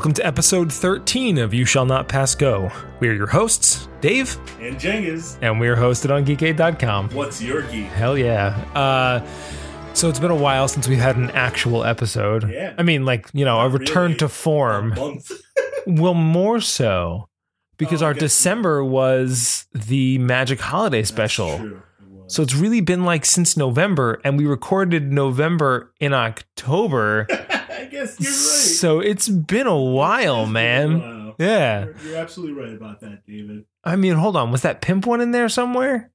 Welcome to episode 13 of You Shall Not Pass Go. We're your hosts, Dave, And Cengiz, and we're hosted on geekade.com. what's your geek? Hell yeah. Uh, so it's been a while since we've had an actual episode. Yeah. I mean, like, you know, a return really. to form. Well, more so because Oh, our December was the Magic Holiday special. That's true. It. So it's really been like since November, and we recorded November in October. Guess you're right. So it's been a while, It's been a man. while. Yeah. You're, you're absolutely right about that, David. I mean, hold on. Was that Pimp one in there somewhere?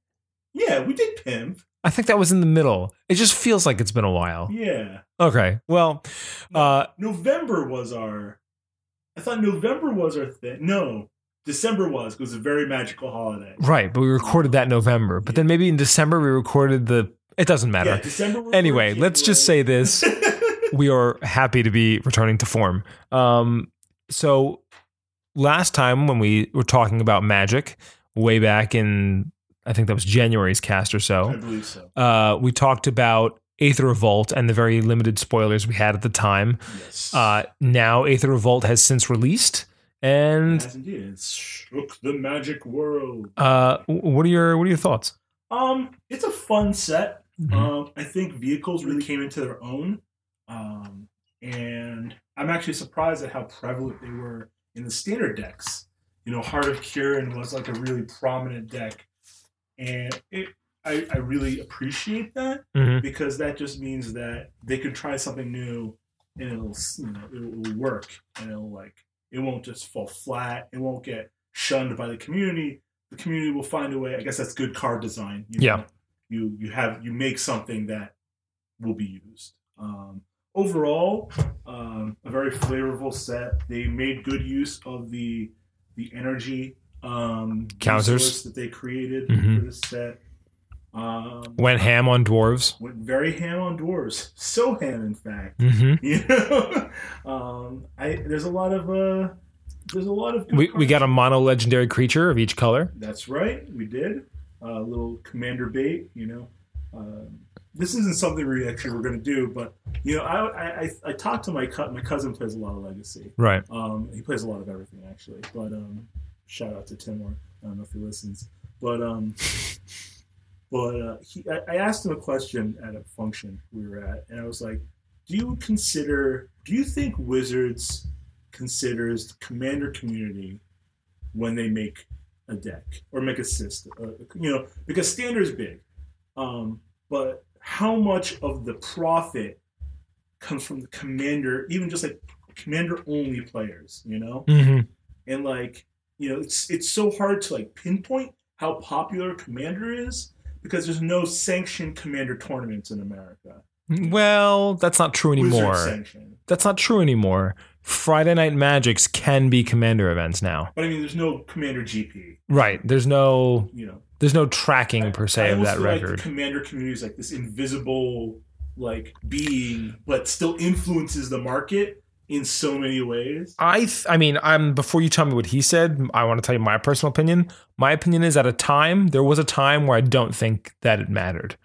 Yeah, we did pimp. I think that was in the middle. It just feels like it's been a while. Yeah. Okay. Well, uh, November was our. I thought November was our thing. No, December was. It was a very magical holiday. right, but we recorded that November. But then maybe in December we recorded the. It doesn't matter. Yeah, December. Anyway, let's just say this. we are happy to be returning to form. Um, so last time when we were talking about magic, way back in I think that was January's cast or so. I believe so. uh, we talked about Aether Revolt and the very limited spoilers we had at the time. Yes. Uh, now Aether Revolt has since released, and Yes, indeed. Shook the magic world. uh, what are your what are your thoughts? Um, it's a fun set. Mhm. Um, I think vehicles really came into their own. Um, and I'm actually surprised at how prevalent they were in the standard decks. You know, Heart of Kiran was like a really prominent deck, and it I, I really appreciate that Mhm. because that just means that they could try something new and it'll you know it will work and it'll like it won't just fall flat. It won't get shunned by the community. The community will find a way. I guess that's good card design. You Yeah. You you have you make something that will be used. Um, overall, um, a very flavorful set. They made good use of the the energy um, Counters. that they created Mhm. for this set. Um, Went ham on dwarves. went very ham on dwarves. So ham, in fact. hmm You know, um, I there's a lot of uh, there's a lot of We we got a mono legendary creature of each color. That's right, we did a little commander bait. You know, um, this isn't something we actually were going to do, but you know, I I, I, talked to my co- my cousin plays a lot of Legacy. Right. Um, he plays a lot of everything actually, but um, shout out to Timor. I don't know if he listens, but um, but uh, he, I, I asked him a question at a function we were at, and I was like, "Do you consider? Do you think Wizards considers the Commander community when they make a deck or make a system? Uh, you know, because Standard's big, um, but how much of the profit comes from the Commander, even just like Commander only players? You know, hmm and like you know it's it's so hard to like pinpoint how popular commander is because there's no sanctioned commander tournaments in america Well, that's not true anymore. That's not true anymore. Friday Night Magics can be commander events now. but i mean there's no commander gp Right. There's no you know there's no tracking per I se of almost that feel like record. the commander community is like this invisible like being but still influences the market in so many ways I th- I mean, I'm before you tell me what he said, I want to tell you my personal opinion. My opinion is at a time there was a time where I don't think that it mattered.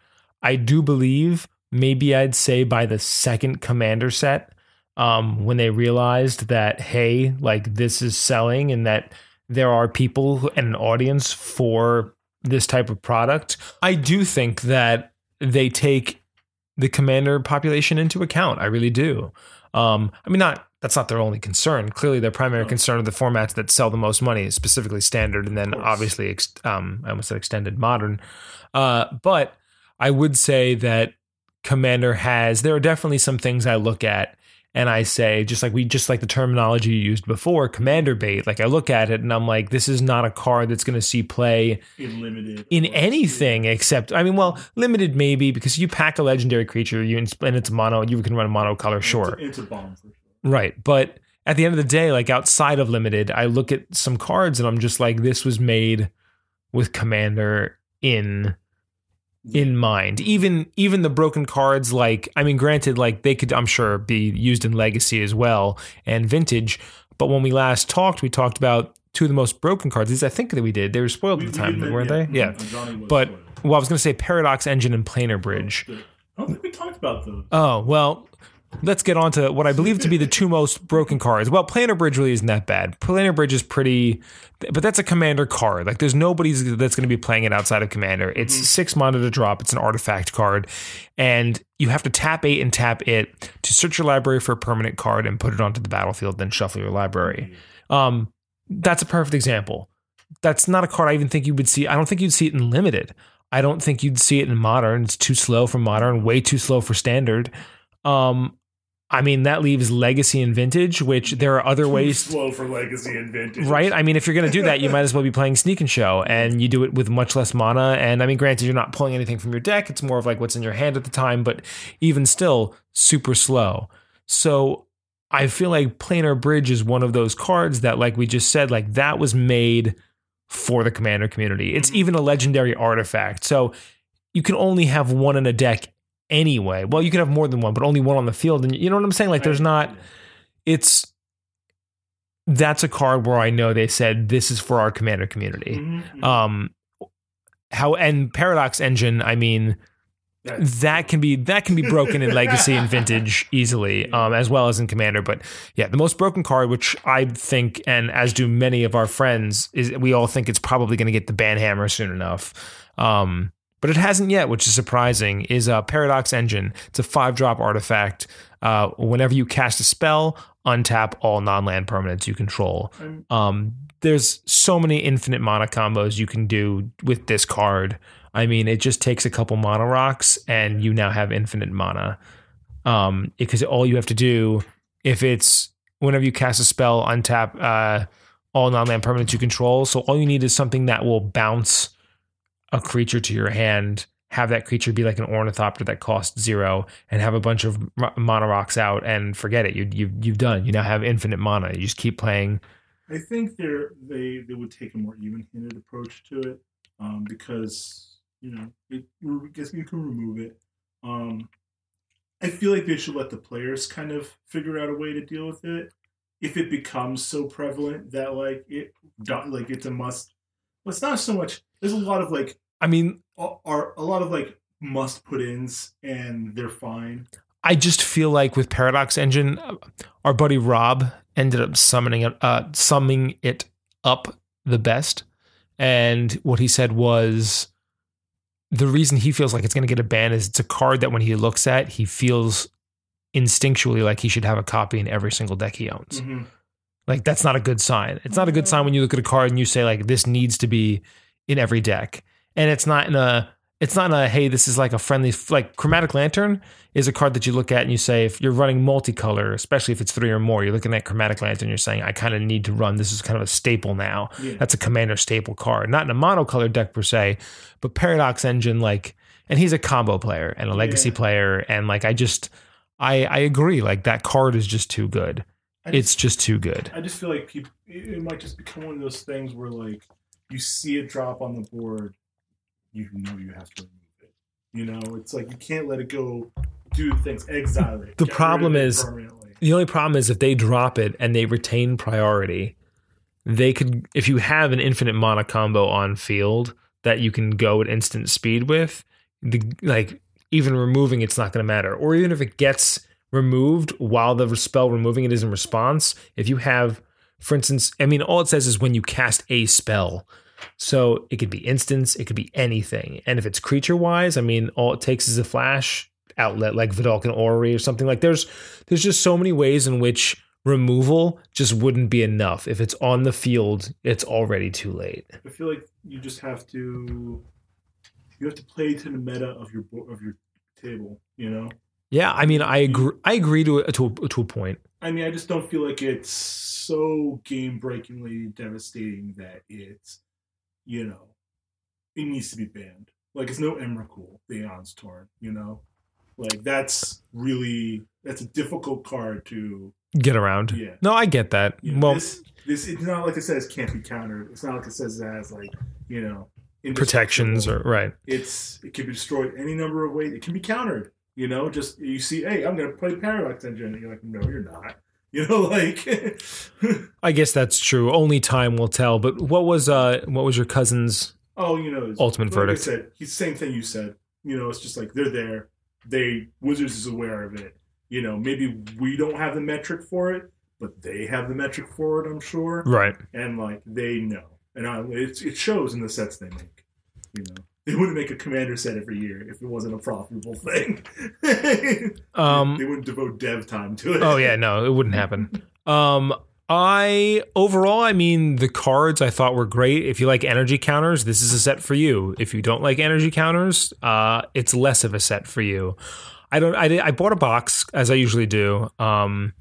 I do believe maybe I'd say by the second commander set um when they realized that hey, like this is selling and that there are people and an audience for this type of product. I do think that they take the commander population into account. I really do. Um, I mean, not that's not their only concern. Clearly, their primary No. concern are the formats that sell the most money, specifically standard, and then obviously, um, I almost said extended modern. Uh, but I would say that Commander has. There are definitely some things I look at and I say, just like we, just like the terminology you used before, Commander bait. Like I look at it and I'm like, this is not a card that's going to see play in limited in anything except I mean, well, limited maybe because you pack a legendary creature, you and it's mono, you can run a mono color, It's a- it's a bomb for sure right. But at the end of the day, like outside of limited, I look at some cards and I'm just like, this was made with commander in in mind. Even even the broken cards, like I mean, granted, like they could, I'm sure, be used in legacy as well and vintage. But when we last talked, we talked about two of the most broken cards. These I think that we did. They were spoiled We- at the time, did, weren't they? Yeah. mhm, But spoiled. well, I was going to say Paradox Engine and Planar Bridge. I don't think we talked about those. Oh well, let's get on to what I believe to be the two most broken cards. Well, Planar Bridge really isn't that bad. Planar Bridge is pretty, but that's a commander card. Like, there's nobody that's going to be playing it outside of commander. It's Mhm. six mana to drop. It's an artifact card, and you have to tap eight and tap it to search your library for a permanent card and put it onto the battlefield. Then shuffle your library. Um, that's a perfect example. That's not a card I even think you would see. I don't think you'd see it in limited. I don't think you'd see it in modern. It's too slow for modern, way too slow for standard. Um, I mean, that leaves legacy and vintage, which there are other Too ways, slow for legacy and vintage. right? I mean, if you're going to do that, you might as well be playing Sneak and Show, and you do it with much less mana. And I mean, granted, you're not pulling anything from your deck; it's more of like what's in your hand at the time. But even still, super slow. So I feel like Planar Bridge is one of those cards that, like we just said, like that was made for the commander community. It's even a legendary artifact. So you can only have one in a deck anyway. Well, you can have more than one, but only one on the field. And you know what I'm saying? Like there's not it's that's a card where I know they said this is for our commander community. Mhm. Um how and paradox engine, I mean that can be that can be broken in legacy and vintage easily um, as well as in commander but yeah the most broken card which i think and as do many of our friends is we all think it's probably going to get the banhammer soon enough um, but it hasn't yet which is surprising is a paradox engine it's a five drop artifact uh, whenever you cast a spell untap all non-land permanents you control um, there's so many infinite mana combos you can do with this card. I mean, it just takes a couple mana rocks and you now have infinite mana. Um, because all you have to do, if it's whenever you cast a spell, untap uh, all non-land permanents you control. So all you need is something that will bounce a creature to your hand, have that creature be like an ornithopter that costs zero, and have a bunch of mana rocks out, and forget it. You you you've done. You now have infinite mana. You just keep playing. I think they're they they would take a more even-handed approach to it, um, because you know it. I guess you can remove it. Um, I feel like they should let the players kind of figure out a way to deal with it. If it becomes so prevalent that like it, like it's a must. Well, it's not so much. There's a lot of like I mean, are a lot of like must put ins, and they're fine. I just feel like with Paradox Engine, uh, our buddy Rob ended up summoning it, uh, summing it up the best. And what he said was the reason he feels like it's going to get a ban is it's a card that when he looks at, he feels instinctually like he should have a copy in every single deck he owns. Mhm. Like that's not a good sign. It's not a good sign when you look at a card and you say like this needs to be in every deck. And it's not in a it's not in a hey this is like a friendly like chromatic lantern is a card that you look at and you say if you're running multicolor, especially if it's 3 or more, you're looking at chromatic lantern you're saying I kind of need to run this is kind of a staple now. Yeah. That's a commander staple card. Not in a monocolor deck per se, but Paradox Engine like and he's a combo player and a legacy Yeah. player and like I just I I agree like that card is just too good. I It's just too good. I just feel like people, it might just become one of those things where like you see it drop on the board, you know you have to remove it. You know, it's like you can't let it go. Do things, exile it. The problem it is- The only problem is if they drop it and they retain priority, they could if you have an infinite mana combo on field that you can go at instant speed with, the like even removing it's not going to matter. Or even if it gets removed while the spell removing it is in response, if you have for instance, I mean all it says is when you cast a spell. So it could be instance, it could be anything. And if it's creature wise, I mean all it takes is a flash outlet like Vedalken Orrery or something like there's there's just so many ways in which removal just wouldn't be enough. If it's on the field, it's already too late. I feel like you just have to. You have to play to the meta of your of your table. You know. Yeah, I mean, I agree. I agree to a, to a, to a point. I mean, I just don't feel like it's so game breakingly devastating that it's, you know, it needs to be banned. Like it's no Emrakul, the Aeons Torn, you know? Like that's really that's a difficult card to Get around. yeah. No, I get that. You know, well, this this it's not like it says can't be countered. It's not like it says it has like, you know, protections or right. it's it can be destroyed any number of ways. It can be countered. You know, just you see, hey, I'm gonna play Paradox Engine, and you're like, no, you're not. You know, like I guess that's true. Only time will tell. But what was uh what was your cousin's? Oh, you know, Ultimate like verdict. I said, the same thing you said. You know, it's just like they're there. They Wizards is aware of it. You know, maybe we don't have the metric for it, but they have the metric for it. I'm sure, Right. and like they know, and I, it, it shows in the sets they make. You know, they wouldn't make a commander set every year if it wasn't a profitable thing. Um, they wouldn't devote dev time to it. Oh yeah, no, it wouldn't happen. Um, I overall, I mean, the cards I thought were great. If you like energy counters, this is a set for you. If you don't like energy counters, uh, it's less of a set for you. I don't. I I bought a box as I usually do. Um,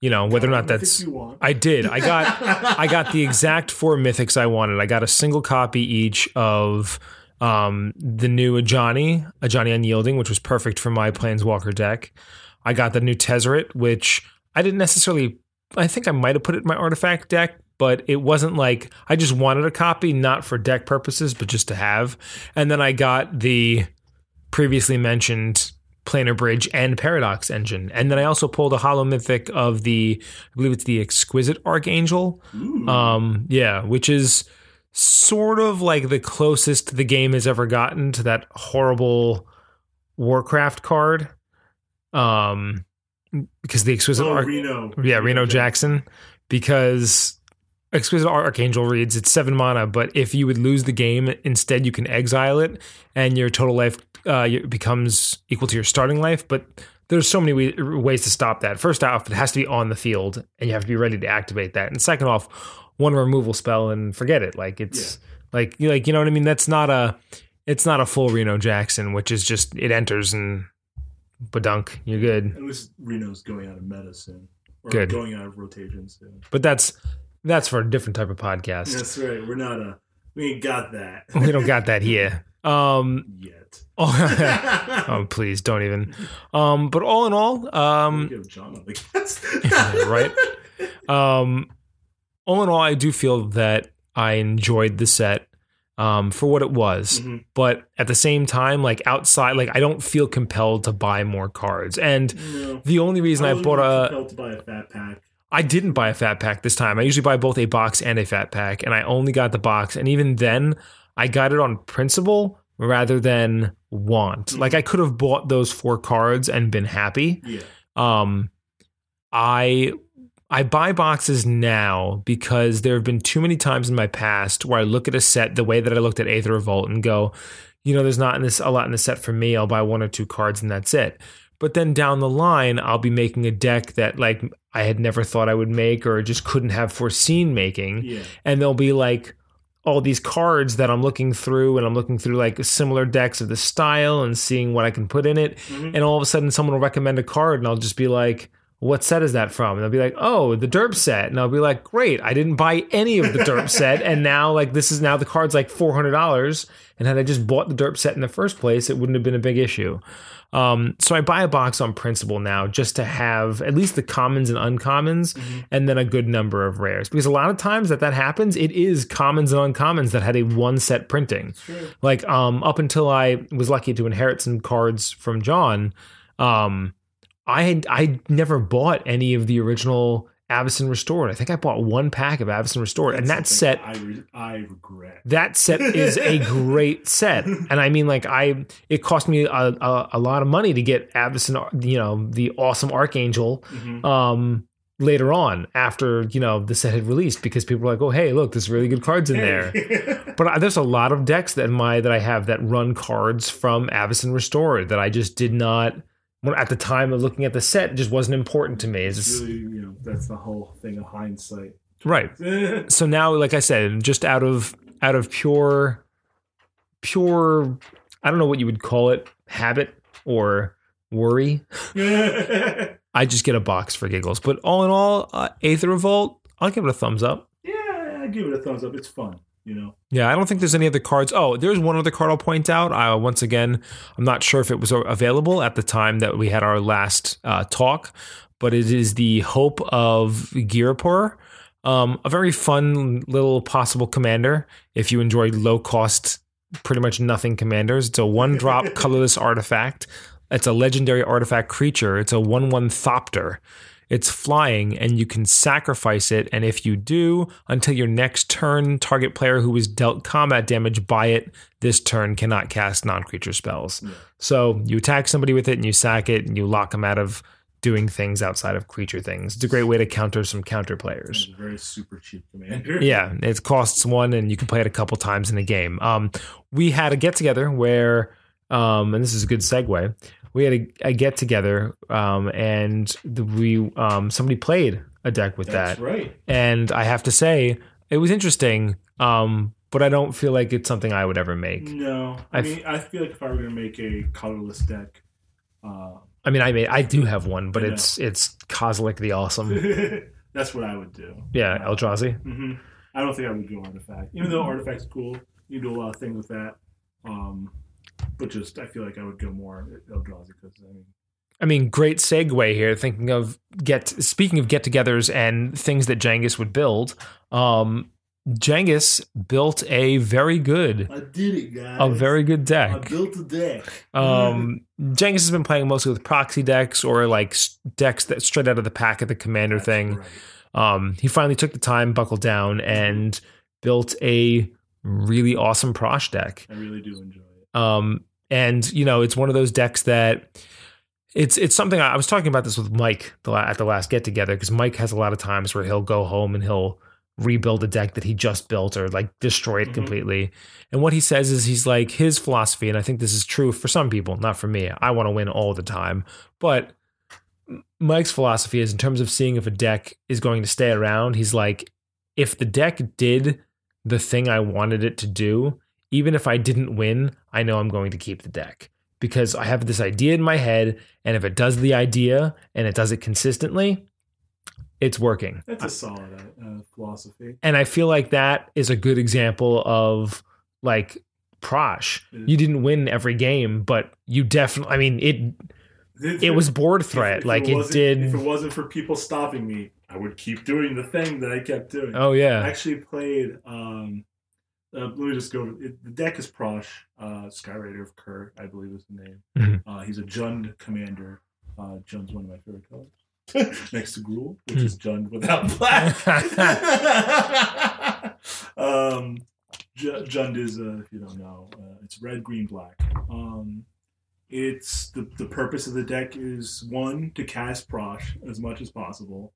you know whether or not that's. I did. I got. I got the exact four mythics I wanted. I got a single copy each of um, the new Ajani, Ajani Unyielding, which was perfect for my Planeswalker deck. I got the new Tezzeret, which I didn't necessarily. I think I might have put it in my artifact deck, but it wasn't like I just wanted a copy, not for deck purposes, but just to have. And then I got the previously mentioned Planar Bridge and Paradox engine, and then I also pulled a Hollow Mythic of the, I believe it's the Exquisite Archangel. Um, yeah, which is sort of like the closest the game has ever gotten to that horrible Warcraft card. Um, because the Exquisite oh, Arch- Reno. yeah, Reno Jackson, because Exquisite Archangel reads it's seven mana, but if you would lose the game, instead you can exile it, and your total life uh, becomes equal to your starting life. But there's so many wa- ways to stop that. First off, it has to be on the field, and you have to be ready to activate that. And second off, one removal spell and forget it. Like it's like you like you know what I mean. That's not a it's not a full Reno Jackson, which is just it enters and badunk, you're good. At least Reno's going out of medicine. Or Good. going out of rotation soon. But that's that's for a different type of podcast. That's right. We're not a. We ain't got that we don't got that here. Um, yet. oh, oh, please don't even. Um, but all in all, um, Give John the guest. right? Um, all in all, I do feel that I enjoyed the set um, for what it was. Mhm. But at the same time, like outside, like I don't feel compelled to buy more cards. And No. the only reason I, was bought a, compelled to buy a fat pack. I didn't buy a fat pack this time. I usually buy both a box and a fat pack, and I only got the box. And even then, I got it on principle rather than want. Like I could have bought those four cards and been happy. Yeah. Um, I I buy boxes now because there have been too many times in my past where I look at a set the way that I looked at Aether Revolt and go, you know, there's not in this a lot in the set for me. I'll buy one or two cards and that's it. But then down the line, I'll be making a deck that like I had never thought I would make or just couldn't have foreseen making Yeah. and there'll be like all these cards that I'm looking through and I'm looking through like similar decks of the style and seeing what I can put in it Mhm. and all of a sudden someone will recommend a card and I'll just be like what set is that from? And they'll be like, oh, the derp set. And I'll be like, great, I didn't buy any of the derp set. And now, like, this is now the card's like $400. And had I just bought the derp set in the first place, it wouldn't have been a big issue. Um, so I buy a box on principle now just to have at least the commons and uncommons Mhm. and then a good number of rares. Because a lot of times that that happens, it is commons and uncommons that had a one set printing. Like um up until I was lucky to inherit some cards from John, um I had I never bought any of the original Avacyn Restored. I think I bought one pack of Avacyn Restored, and that set I, re- I regret. that set is a great set, and I mean, like I, it cost me a, a, a lot of money to get Avacyn, you know, the awesome Archangel, Mhm. um, later on after you know the set had released because people were like, oh hey, look, there's really good cards in there. But I- there's a lot of decks that my that I have that run cards from Avacyn Restored that I just did not. When at the time of looking at the set, it just wasn't important to me. It's It's just, really, you know, that's the whole thing of hindsight. right. So now, like I said, just out of out of pure, pure, I don't know what you would call it, habit or worry, I just get a box for giggles. But all in all, uh, Aether Revolt, I'll give it a thumbs up. yeah, I give it a thumbs up. It's fun, you know. Yeah, I don't think there's any other cards. Oh, there's one other card I'll point out. Uh, once again, I'm not sure if it was available at the time that we had our last uh, talk, but it is the Hope of Ghirapur. Um, a very fun little possible commander if you enjoy low cost, pretty much nothing commanders. It's a one drop colorless artifact. It's a legendary artifact creature. It's a 1 1 Thopter. It's flying, and you can sacrifice it. And if you do, until your next turn, target player who is dealt combat damage by it this turn cannot cast non creature spells. Yeah. So you attack somebody with it, and you sack it, and you lock them out of doing things outside of creature things. It's a great way to counter some counter players. Very super cheap commander. Yeah, it costs one, and you can play it a couple times in a game. Um, we had a get together where, um, and this is a good segue. We had a, a get together, um, and the, we um, somebody played a deck with That's that, right. and I have to say it was interesting. Um, but I don't feel like it's something I would ever make. No, I, I mean, I feel like if I were going to make a colorless deck, uh, I mean, I made I do have one, but Yeah. it's it's Kozilek the Awesome. that's what I would do. Yeah, Eldrazi. hmm I don't think I would go artifact, even though artifact's cool. You do a lot of things with that. Um, but just I feel like I would go more Eldrazi because I mean, I mean, great segue here. Thinking of get speaking of get-togethers and things that Cengiz would build. Um, Cengiz built a very good, I did it, guys. a very good deck. I built a deck. Um, Cengiz has been playing mostly with proxy decks or like decks that straight out of the pack of the commander That's thing. right. Um, he finally took the time, buckled down, and built a really awesome Prossh deck. I really do enjoy it. Um, and you know, it's one of those decks that it's it's something I, I was talking about this with Mike the, la- at the last get together because Mike has a lot of times where he'll go home and he'll rebuild a deck that he just built or like destroy it Mhm. completely. And what he says is he's like his philosophy, and I think this is true for some people, not for me. I want to win all the time, but Mike's philosophy is in terms of seeing if a deck is going to stay around. He's like, if the deck did the thing I wanted it to do, even if I didn't win, I know I'm going to keep the deck because I have this idea in my head. And if it does the idea and it does it consistently, it's working. That's a solid uh, philosophy. And I feel like that is a good example of like Prossh. You didn't win every game, but you definitely, I mean, it it was board threat. if like it wasn't- did. If it wasn't for people stopping me, I would keep doing the thing that I kept doing. Oh, yeah. I actually played. Um, uh, let me just go. It, the deck is Prossh, uh, Skyraider of Kher, I believe is the name. Mhm. Uh, he's a Jund commander. Uh, Jund's one of my favorite colors. Next to Gruul, which is Jund without black. um, J- Jund is, uh, if you don't know, uh, it's red, green, black. Um, it's the the purpose of the deck is one to cast Prossh as much as possible,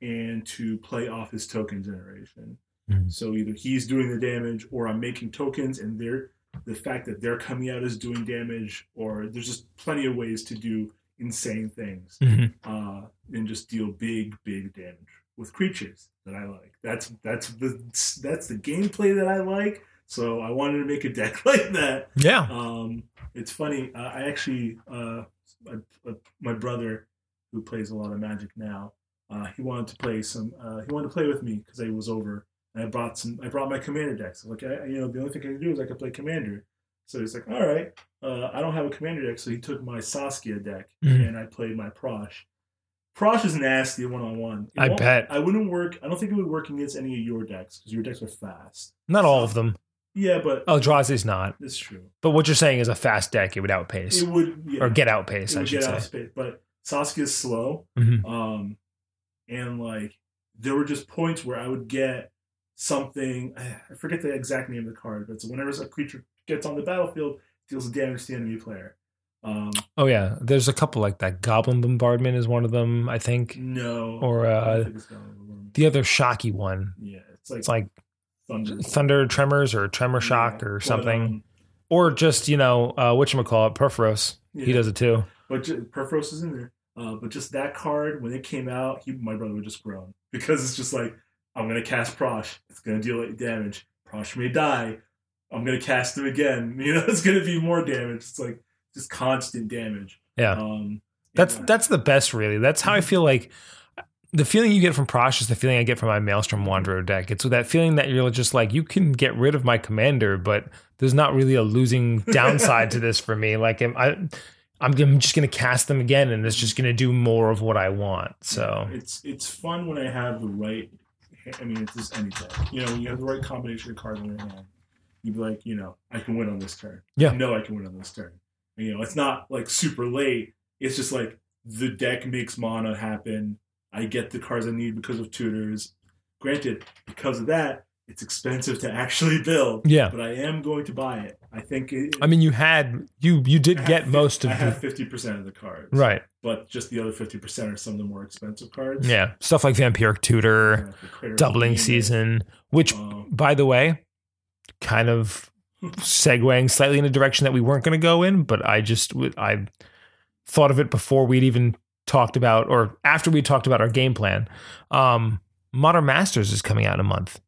and to play off his token generation. Mhm. So either he's doing the damage, or I'm making tokens, and they're the fact that they're coming out is doing damage, or there's just plenty of ways to do insane things Mhm. uh, and just deal big, big damage with creatures that I like. That's that's the that's the gameplay that I like. So I wanted to make a deck like that. Yeah. Um, it's funny. Uh, I actually, uh, uh, uh, my brother, who plays a lot of Magic now, uh, he wanted to play some. Uh, he wanted to play with me because I was over. And I brought some. I brought my Commander decks. Like, I, you know, the only thing I can do is I can play Commander. So he's like, all right, uh, I don't have a Commander deck, so he took my Saskia deck Mhm. and I played my Prossh. Prossh is nasty one on one. I bet. I wouldn't work. I don't think it would work against any of your decks because your decks are fast. Not all of them. Yeah, but Eldrazi's not. it's true. But what you're saying is a fast deck, it would outpace. It would yeah, or get outpace, it I should say. But Saskia's slow. Mhm. Um, and like there were just points where I would get something. I forget the exact name of the card, but it's whenever a creature gets on the battlefield, deals damage to the enemy player. Um, Oh yeah, there's a couple like that. Goblin Bombardment is one of them, I think. no, Or, uh, think The other shocky one, yeah, it's like it's like thunder, Thunder Tremors or Tremor Shock Yeah, or but, something, um, or just you know uh, what you call it, Purphoros. He does it too. But ju- Purphoros is in there. Uh, but just that card, when it came out, he, my brother would just groan because it's just like I'm gonna cast Prossh. It's gonna deal damage. Prossh may die. I'm gonna cast him again. You know, it's gonna be more damage. It's like just constant damage. Yeah, Um, that's yeah. that's the best. Really, that's how I feel like. The feeling you get from Prossh is the feeling I get from my Maelstrom Wanderer deck. It's that feeling that you're just like, you can get rid of my commander, but there's not really a losing downside to this for me. Like, I, I'm, I'm just going to cast them again, and it's just going to do more of what I want. So, it's it's fun when I have the right. I mean, it's just any deck. You know, when you have the right combination of cards in your hand, you'd be like, you know, I can win on this turn. Yeah. I know I can win on this turn. And, you know, it's not like super late. It's just like the deck makes mana happen. I get the cards I need because of tutors. Granted, because of that, it's expensive to actually build. Yeah. but I am going to buy it. I think. It, I mean, you had you you did get fif- most of I have the fifty percent of the cards, right. But just the other fifty percent are some of the more expensive cards. Yeah, stuff like Vampiric Tutor, Critter Doubling Season, which, um, by the way, kind of segueing slightly in a direction that we weren't going to go in, but I just I thought of it before we'd even talked about or after we talked about our game plan. Um, Modern Masters is coming out in a month.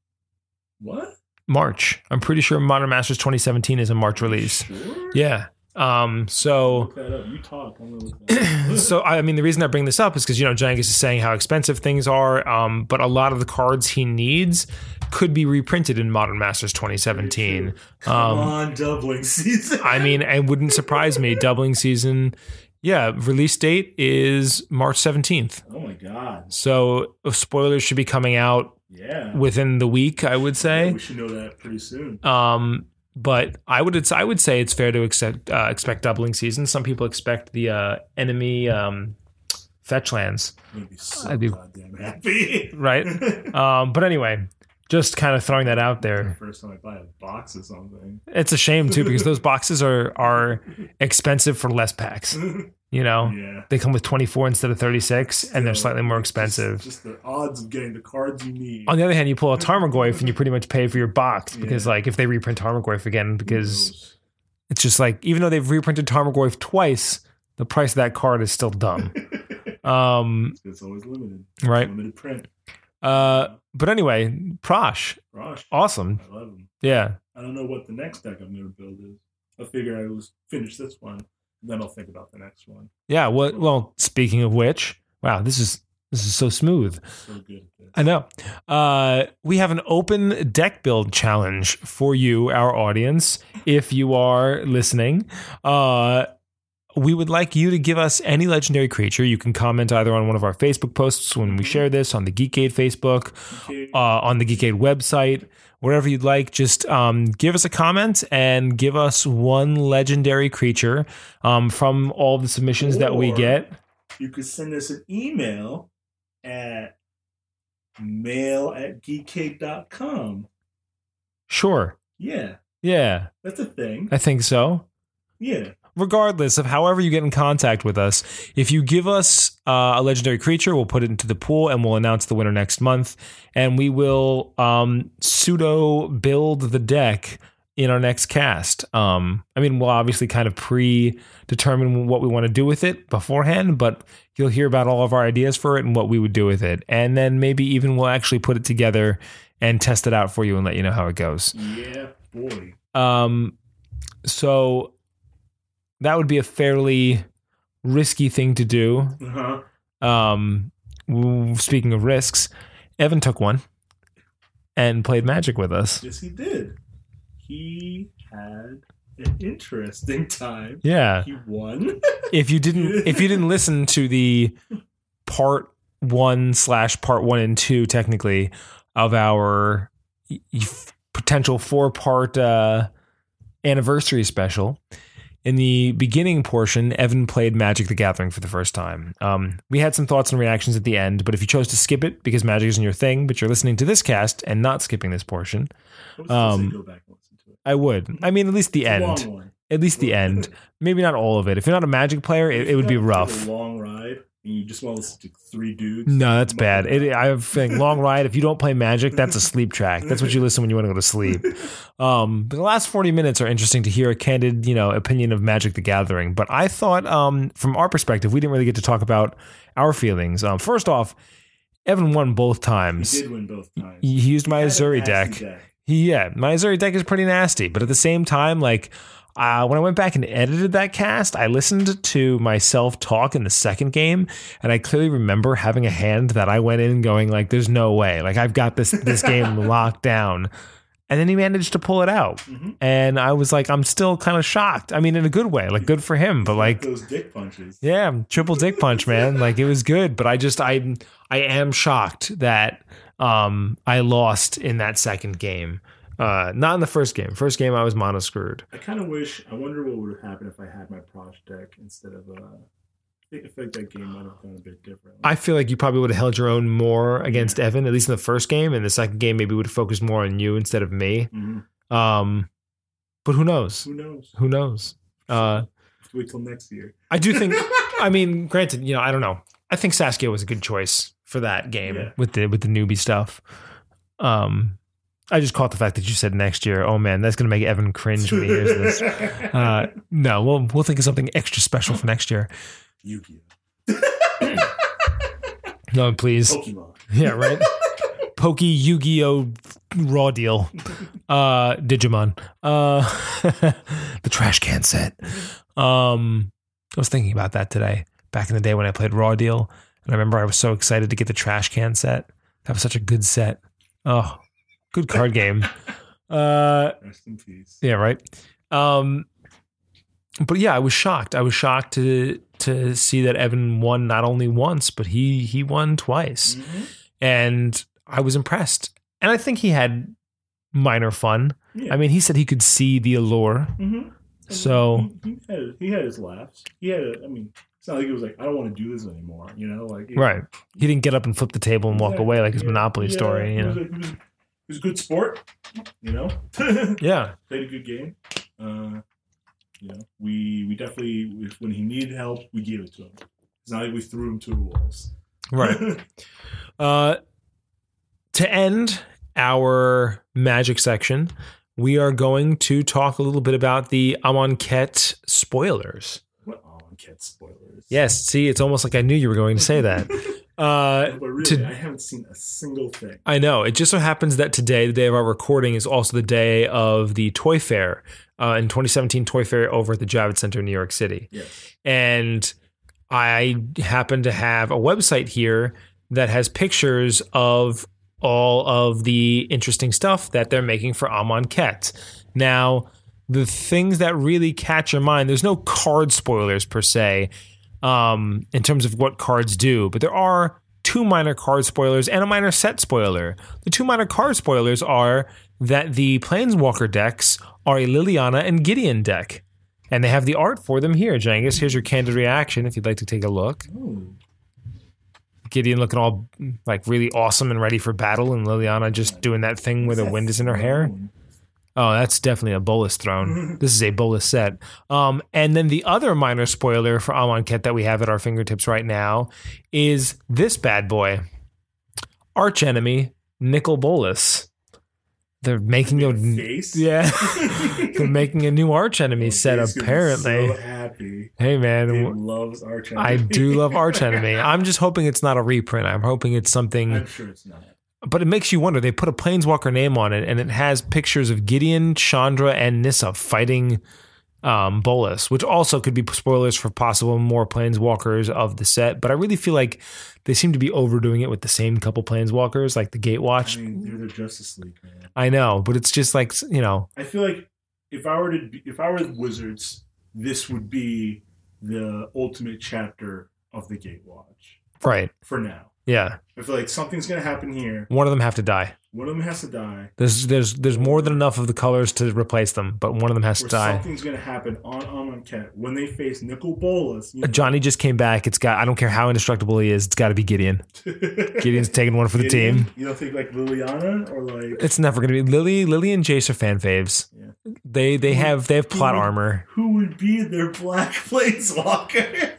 what? March. I'm pretty sure Modern Masters 2017 is a March release. Sure. Yeah. Um, so Look that up. You talk. I'm gonna look that up. so I mean the reason I bring this up is because you know Jangus is saying how expensive things are, um, but a lot of the cards he needs could be reprinted in Modern Masters 2017. Come Um, on, doubling season. I mean, it wouldn't surprise me. Doubling season, yeah, release date is March 17th. oh my god. So spoilers should be coming out Yeah. within the week, I would say. we should know that pretty soon. Um, but I would it's, I would say it's fair to expect uh, expect doubling season. Some people expect the uh, enemy um, fetch lands, gonna be so I'd be- goddamn happy. right? um, but anyway, just kind of throwing that out the there. first time I buy a box of something. It's a shame too because those boxes are are expensive for less packs. You know, yeah. they come with 24 instead of 36, and they're slightly more expensive. Just, the odds of getting the cards you need. On the other hand, you pull a Tarmogoyf and you pretty much pay for your box because, Yeah. like, if they reprint Tarmogoyf again, because it's just like even though they've reprinted Tarmogoyf twice, the price of that card is still dumb. um, it's always limited. right. Limited print. Uh, but anyway, Prossh, Prossh. awesome. I love them. Yeah, I don't know what the next deck I'm gonna build is. I figure I will finish this one, then I'll think about the next one. yeah. Well, well, speaking of which, wow, this is this is so smooth. So good. I know. Uh, we have an open deck build challenge for you, our audience. If you are listening, uh, we would like you to give us any legendary creature. You can comment either on one of our Facebook posts when we share this on the Geekade Facebook, uh, on the Geekade website, whatever you'd like. Just um, give us a comment and give us one legendary creature um, from all the submissions that we get. you could send us an email at mail at geekade.com. Sure. Yeah, Yeah, that's a thing. I think so. Yeah. Regardless of however you get in contact with us, if you give us uh, a legendary creature, we'll put it into the pool and we'll announce the winner next month. And we will um, pseudo build the deck in our next cast. Um, I mean, we'll obviously kind of pre-determine what we want to do with it beforehand, but you'll hear about all of our ideas for it and what we would do with it. And then maybe even we'll actually put it together and test it out for you and let you know how it goes. Yeah, boy. Um, so that would be a fairly risky thing to do. Uh-huh. Um, speaking of risks, Evan took one and played Magic with us. Yes, he did. He had an interesting time. Yeah. He won. If you didn't, if you didn't listen to the part one slash part one and two, technically, of our potential four part uh, anniversary special. In the beginning portion, Evan played Magic the Gathering for the first time. Um, we had some thoughts and reactions at the end, but if you chose to skip it because Magic isn't your thing, but you're listening to this cast and not skipping this portion, I was gonna say Um, go back and listen to it. I would. I mean, at least the It's end. At least the end. Maybe not all of it. If you're not a Magic player, it, it would be you have to rough. A long ride, you just want to listen to three dudes. No, that's bad. It, I have a long ride. If you don't play Magic, that's a sleep track. That's what you listen when you want to go to sleep. Um, the last forty minutes are interesting to hear a candid, you know, opinion of Magic the Gathering. But I thought, um, from our perspective, we didn't really get to talk about our feelings. Um, first off, Evan won both He times. did win both times. He he used my He a Azuri nasty deck. He, yeah, my Azuri deck is pretty nasty, but at the same time, like uh, when I went back and edited that cast, I listened to myself talk in the second game, and I clearly remember having a hand that I went in going like, "There's no way! Like I've got this this game locked down." And then he managed to pull it out, Mhm. and I was like, "I'm still kind of shocked. I mean, in a good way, like good for him, but like." those dick punches. Yeah, triple dick punch, man. Like it was good, but I just I I am shocked that um I lost in that second game. Uh not in the first game. First game I was mono screwed. I kind of wish. I wonder what would have happened if I had my Prossh deck instead of uh, think, I feel like that game might have gone a bit different. I feel like you probably would have held your own more against Evan, at least in the first game. And the second game, maybe would have focused more on you instead of me. Mhm. Um, but who knows? Who knows? Who knows? Uh, Wait till next year. I do think. I mean, granted, you know, I don't know. I think Saskia was a good choice for that game Yeah. with the with the newbie stuff. Um, I just caught the fact that you said next year. Oh man, that's gonna make Evan cringe when he hears this. Uh, no, we'll we'll think of something extra special for next year. Yu-Gi-Oh. No, please. Pokemon. Yeah, right. Pokey Yu-Gi-Oh raw deal. Uh Digimon. Uh the trash can set. Um I was thinking about that today. Back in the day when I played Raw Deal. And I remember I was so excited to get the trash can set. That was such a good set. Oh, good card game. Uh Rest in peace. yeah, right. Um, but yeah, I was shocked. I was shocked to to see that Evan won not only once, but he he won twice, Mhm. and I was impressed. And I think he had minor fun. Yeah. I mean, he said he could see the allure. Mhm. So- he, he had he had his laughs. He had. A, I mean, it's not like he was like, I don't want to do this anymore. You know, like Right. He didn't get up and flip the table and walk away like his Yeah. Monopoly story. You know. was, he was a good sport. You know, Yeah. played a good game. Uh, you know, we we definitely when he needed help, we gave it to him. It's not like we threw him to the wolves. Right. Uh, to end our magic section, we are going to talk a little bit about the Amonkhet spoilers. Oh, spoilers. Yes, see, it's almost like I knew you were going to say that. Uh, but really, to- I haven't seen a single thing. I know. It just so happens that today, the day of our recording, is also the day of the Toy Fair uh, in 2017 Toy Fair over at the Javits Center in New York City. Yes. and I happen to have a website here that has pictures of all of the interesting stuff that they're making for Amonkhet. Now, the things that really catch your mind, there's no card spoilers per se um, in terms of what cards do, but there are two minor card spoilers and a minor set spoiler. The two minor card spoilers are that the Planeswalker decks are a Liliana and Gideon deck. And they have the art for them here, Jangus. Here's your candid reaction if you'd like to take a look. Ooh. Gideon looking all like really awesome and ready for battle, and Liliana just doing that thing where the wind is in her hair. Oh, that's definitely a Bolas throne. this is a Bolas set. Um, and then the other minor spoiler for Amonkhet that we have at our fingertips right now is this bad boy, arch enemy Nicol Bolas. They're making a face. yeah, they're making a new arch enemy set Dave's gonna be apparently. So happy. Hey man, loves Arch I do love Arch Enemy. I'm just hoping it's not a reprint. I'm hoping it's something, I'm sure it's not. But it makes you wonder. They put a Planeswalker name on it, and it has pictures of Gideon, Chandra, and Nissa fighting um, Bolas, which also could be spoilers for possible more Planeswalkers of the set. But I really feel like they seem to be overdoing it with the same couple Planeswalkers, like the Gatewatch. I mean, they're the Justice League, man. I know, but it's just like you know, I feel like if I were to, be, if I were the Wizards, this would be the ultimate chapter of the Gatewatch right? for now. Yeah, I feel like something's gonna happen here. one of them have to die. One of them has to die, There's there's there's more than enough of the colors to replace them, but one of them has to die. something's gonna happen on Amonkhet when they face Nicol Bolas. You uh, know, Ajani just came back. It's got. I don't care how indestructible he is. It's got to be Gideon. Gideon's taking one for the Gideon? team. You don't think like Liliana or like It's never going to be Lily. Lily and Jace are fan faves. Yeah. They they have they have plot Who- armor. who would be their Black Planeswalker?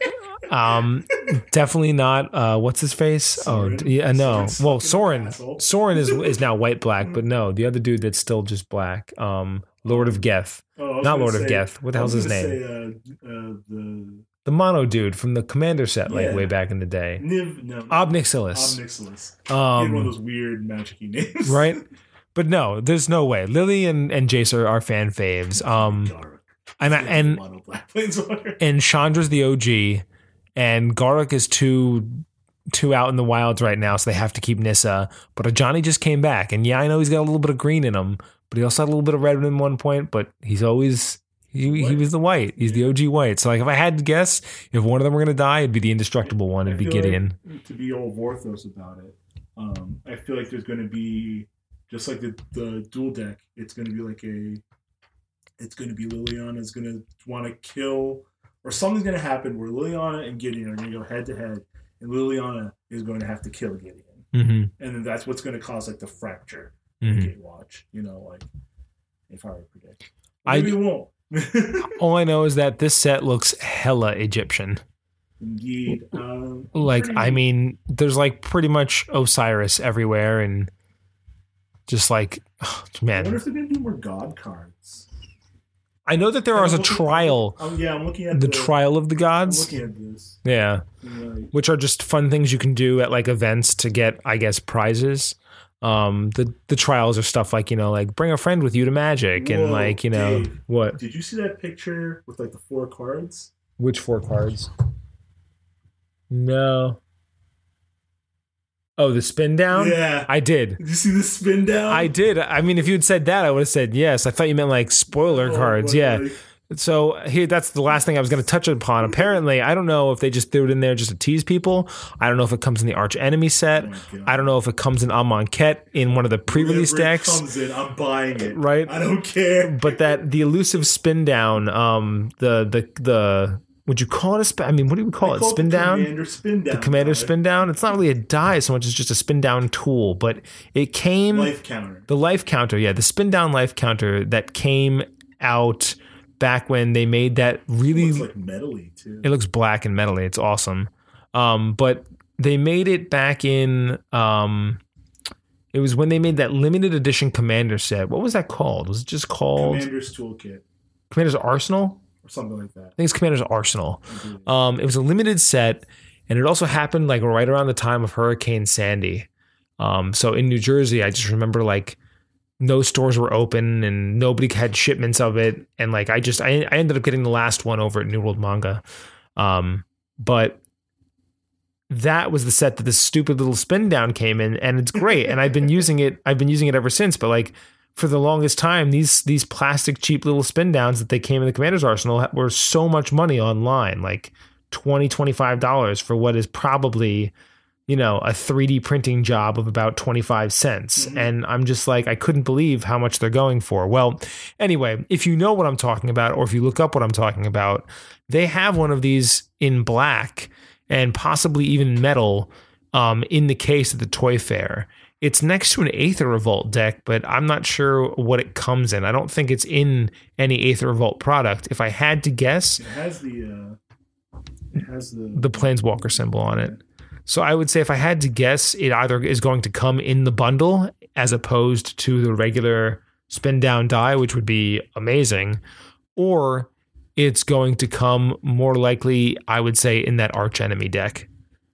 Um, definitely not. Uh, what's his face? Oh, Sorin. yeah, no. Sorin's Well, Sorin. Sorin is is now white black, but no, the other dude that's still just black. Um, Lord of Geth, Oh, not Lord of say- Geth. What the hell's his name? Say, uh, uh, the The mono dude from the Commander set, like Yeah. way back in the day. Niv no Ob Nixilis. Omnixilus. He had one of Um, those weird magic names. right? But no, there's no way. Lily and, and Jace are, are fan faves. Um, and I, and and Chandra's the OG, and Garruk is too too out in the wilds right now, so they have to keep Nissa. But Ajani just came back, and yeah, I know he's got a little bit of green in him, but he also had a little bit of red in one point. But he's always he, he was the white. He's the OG white. So like, if I had to guess, if one of them were gonna die, it'd be the indestructible one. It'd be Gideon. Like, to be all Vorthos about it, um, I feel like there's going to be just like the the dual deck. It's going to be like a. It's going to be Liliana's going to want to kill or something's going to happen where Liliana and Gideon are going to go head to head, and Liliana is going to have to kill Gideon, Mm-hmm. and then that's what's going to cause like the fracture hmm Gatewatch. You know, like if I were to predict, I- maybe it won't. All I know is that this set looks hella Egyptian. Indeed, um, Like, pretty- I mean, there's like pretty much Osiris everywhere, and just like, I wonder man, if they're to do more God cards. I know that there is a I'm looking- trial, Um, yeah, I'm looking at the the, trial of the I'm gods. looking at this. Yeah. Like, which are just fun things you can do at like events to get, I guess, prizes. Um, the the trials are stuff like you know, like bring a friend with you to Magic, and like you know Dave. what? did you see that picture with like the four cards? Which four cards? No. Oh, the spin down. Yeah. I did. Did you see the spin down? I did. I mean, if you had said that, I would have said yes. I thought you meant like spoiler Oh, cards. Yeah. So here, that's the last thing I was going to touch upon. Apparently, I don't know if they just threw it in there just to tease people. I don't know if it comes in the Arch Enemy set. oh. I don't know if it comes in Amonkhet in one of the pre-release decks. comes in, I'm buying it. Right. I don't care. But that the elusive spin down, um, the the the would you call it a spin? I mean, what do we call I it? call Spin down. Commander spin down. The commander spin down. It's not really a die so much as just a spin down tool, but it came life counter. the life counter. Yeah, the spin down life counter that came out back when they made that really Looks like metally too. it looks black and metally. It's awesome. Um, but they made it back in. Um, it was when they made that limited edition commander set. What was that called? Was it just called Commander's toolkit Commander's Arsenal? Or something like that. I think it's Commander's Arsenal. Indeed. Um, it was a limited set, and it also happened like right around the time of Hurricane Sandy. Um, so in New Jersey, I just remember like no stores were open and nobody had shipments of it, and like I just I, I ended up getting the last one over at New World Manga, um, but that was the set that this stupid little spin down came in, and it's great, and I've been using it. I've been using it ever since, but like. For the longest time, these these plastic cheap little spin downs that they came in the commander's arsenal were so much money online, like 20 $25 for what is probably you know a 3d printing job of about 25 cents. Mhm. and i'm just like i couldn't believe how much they're going for. Well anyway if you know what i'm talking about or if you look up what i'm talking about they have one of these in black and possibly even metal um, in the case at the toy fair it's next to an Aether Revolt deck, but I'm not sure what it comes in. I don't think it's in any Aether Revolt product. If I had to guess, It has the. Uh, it has the. the planeswalker symbol on it. So I would say if I had to guess, it either is going to come in the bundle as opposed to the regular spin down die, which would be amazing, or it's going to come more likely, I would say, in that arch enemy deck.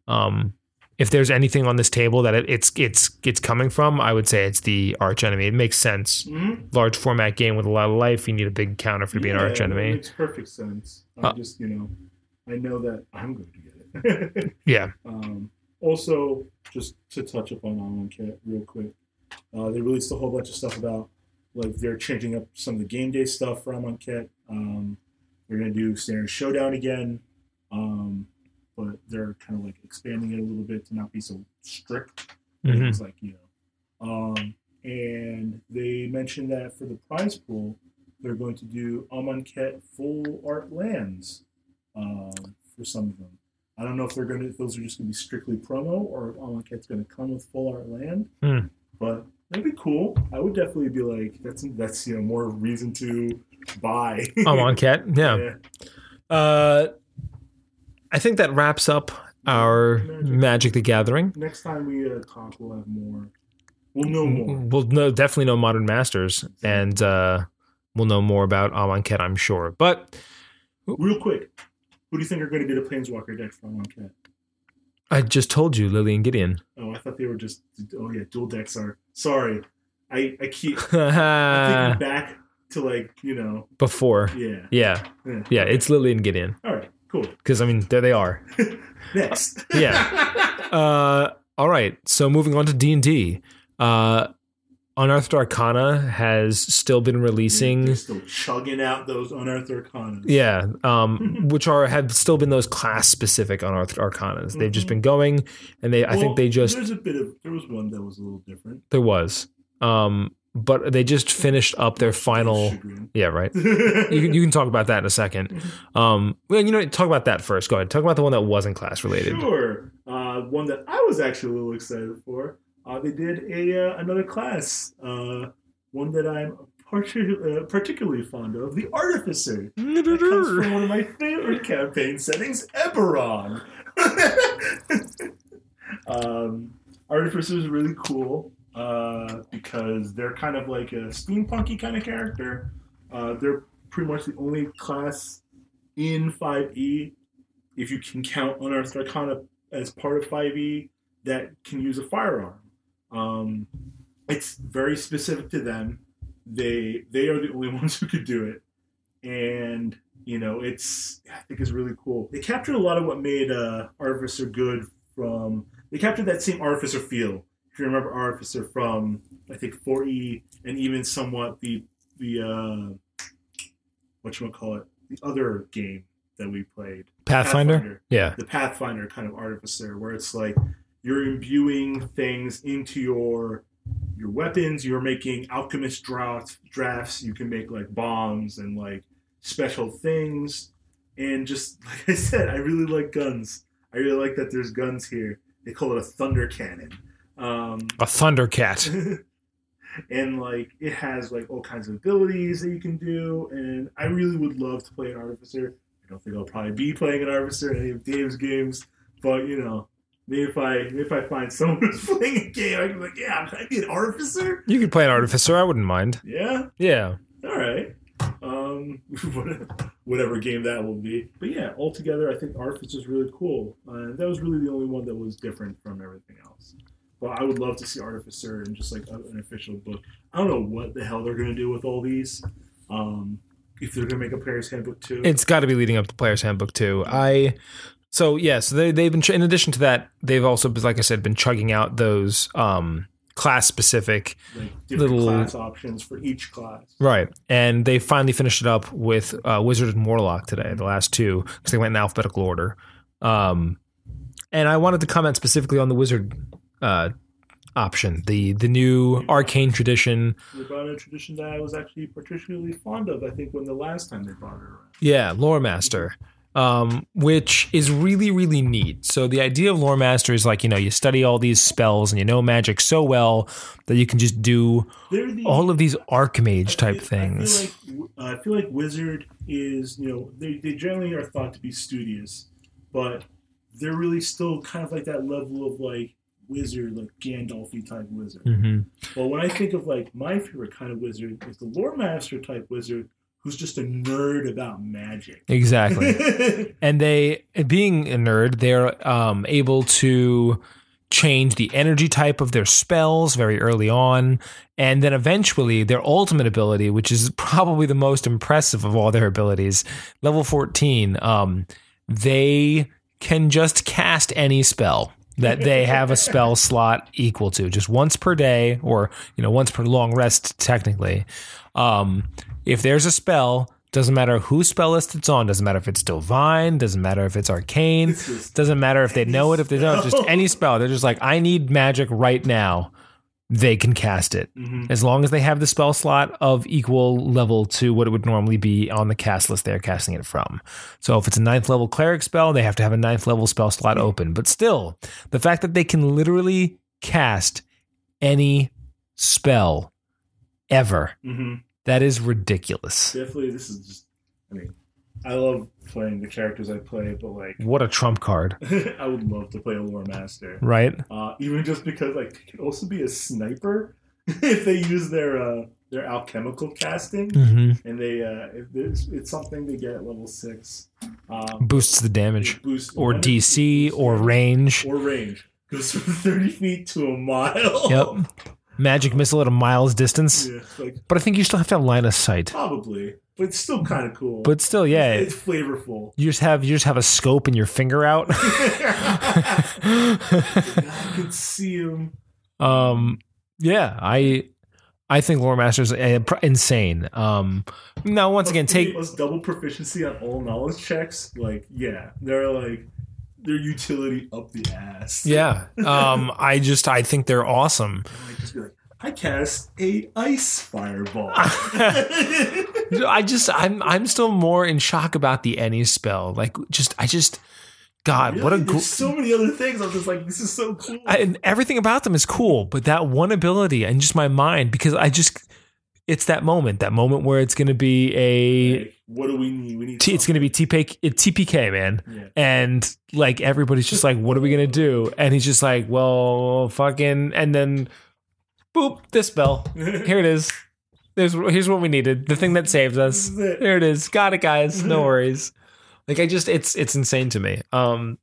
Um, if there's anything on this table that it, it's it's it's coming from, I would say it's the arch enemy. It makes sense. Mhm. Large format game with a lot of life, you need a big counter for to be an arch enemy. makes perfect sense. I Uh, just, you know, I know that I'm going to get it. Yeah. um, also, just to touch upon Amonkhet real quick, uh, they released a whole bunch of stuff about like they're changing up some of the game day stuff for Cat. Um, they're going to do Standard Showdown again, um, but they're kind of like expanding it a little bit to not be so strict. Mhm. It's like you know, um, and they mentioned that for the prize pool, they're going to do Amonkhet full art lands um, for some of them. I don't know if they're going to if those are just going to be strictly promo or if Amonkhet's going to come with full art land. Hmm. But that'd be cool. I would definitely be like, that's that's you know more reason to buy. Amonkhet. Yeah. Uh, I think that wraps up our Magic. Magic the Gathering. Next time we uh, talk, we'll have more. We'll know more. We'll know, definitely know Modern Masters, and uh, we'll know more about Amonkhet, I'm sure. But Real quick, who do you think are going to be the Planeswalker deck for Amonkhet? I just told you, Lily and Gideon. Oh, I thought they were just. Oh yeah, dual decks are. Sorry, I I keep I'm thinking back to like you know. Before. Yeah. Yeah. Yeah. Yeah. It's Lily and Gideon. All right. Cool. Because, I mean, there they are. Next. Yeah. Uh, all right. So moving on to D&D. Uh, Unearthed Arcana has still been releasing... They're still chugging out those unearthed arcanas. Yeah, um, which are have still been those class specific unearthed arcanas. They've just Mhm. been going, and they I think they just There's a bit of. There was one that was a little different. there was. Um, but they just finished up their final. Yeah, right. You can, you can talk about that in a second. Um, well, you know, talk about that first. Go ahead. Talk about the one that wasn't class related. Sure. Uh, one that I was actually a little excited for. Uh, they did a uh, another class. Uh, one that I'm partic- uh, particularly fond of, the Artificer. Comes from one of my favorite campaign settings, Eberron. um, Artificer is really cool uh, because they're kind of like a steampunky kind of character. Uh, they're pretty much the only class in 5e, if you can count Unearthed Arcana as part of 5e, that can use a firearm. Um, it's very specific to them. They they are the only ones who could do it, and you know it's I think it's really cool. They captured a lot of what made uh, Artificer good from. They captured that same Artificer feel. If you remember Artificer from I think 4e and even somewhat the the uh, what you want to call it the other game that we played Pathfinder? Yeah. the Pathfinder kind of artificer, where it's like you're imbuing things into your your weapons. You're making alchemist drafts. Drafts. You can make like bombs and like special things. And just like I said, I really like guns. I really like that there's guns here. They call it a thunder cannon. Um, A Thundercat. and like it has like all kinds of abilities that you can do and i really would love to play an artificer i don't think i'll probably be playing an artificer in any of dave's games but you know maybe if i maybe if i find someone who's playing a game i can be like yeah can i be an artificer You could play an artificer. I wouldn't mind. yeah Yeah. all right um whatever game that will be but yeah altogether i think artificer is really cool uh, that was really the only one that was different from everything else but I would love to see Artificer in just like a- an official book. I don't know what the hell they're going to do with all these. Um, if they're going to make a player's handbook too. It's got to be leading up to Player's Handbook too. I so yeah, so they they've been in addition to that, they've also like I said been chugging out those um class specific like different little- class options for each class. right, and they finally finished it up with uh, Wizard and Warlock today, the last two because they went in alphabetical order. Um, and I wanted to comment specifically on the Wizard uh option, the the new arcane tradition They brought a tradition that I was actually particularly fond of. I think when the last time they brought it around. Yeah, Lore Master, um, which is really, really neat. So the idea of Lore Master is like, you know, you study all these spells and you know magic so well that you can just do the all of these archmage I type feel- things. I feel, like, uh, I feel like Wizard is, you know, they, they generally are thought to be studious, but they're really still kind of like that level of like wizard, like Gandalfy type wizard. hmm Well, when I think of like my favorite kind of wizard is the lore master type wizard who's just a nerd about magic. Exactly. and they, being a nerd, they're um, able to change the energy type of their spells very early on. And then eventually, their ultimate ability, which is probably the most impressive of all their abilities, level 14, um, they can just cast any spell that they have a spell slot equal to just once per day or you know once per long rest technically. Um, if there's a spell doesn't matter whose spell list it's on doesn't matter if it's divine doesn't matter if it's arcane doesn't matter if they know it if they don't just any spell. They're just like i need magic right now they can cast it Mhm. as long as they have the spell slot of equal level to what it would normally be on the cast list they're casting it from. So if it's a ninth level cleric spell, they have to have a ninth level spell slot open. But still, the fact that they can literally cast any spell ever, Mhm. that is ridiculous. Definitely, this is just. I mean, I love playing the characters I play, but like, What a trump card, I would love to play a lore master. right? Uh, even just because like it could also be a sniper if they use their uh, their alchemical casting hmm and they uh, if it's, it's something they get at level six. Um, Boosts the damage, boosts- or DC, or range. or range goes from thirty feet to a mile. Yep. Magic missile at a mile's distance. Yeah, like But I think you still have to have line of sight. probably, but it's still kind of cool. But still, yeah. it's flavorful. You just have you just have a scope and your finger out. I can see him. um, yeah, I I think Lore Masters uh, insane. Um, now once again, take double proficiency on all knowledge checks. Like, yeah, they're like their utility up the ass. yeah. Um, I just I think they're awesome. I might just be like, I cast a ice fireball. I just I'm I'm still more in shock about the any spell. Like just I just God, what a Really? gr- There's so many other things. I'm just like, this is so cool. I, and everything about them is cool, but that one ability and just my mind because I just it's that moment, that moment where it's going to be a Like, what do we need? We need. T- it's going to be TPK, TPK, man. Yeah. And like everybody's just like, what are we going to do? And he's just like, well, fucking. And then, boop, this spell. Here it is. There's here's what we needed. The thing that saved us. This is it. There it is. Got it, guys. No worries. Like I just, it's it's insane to me. Um,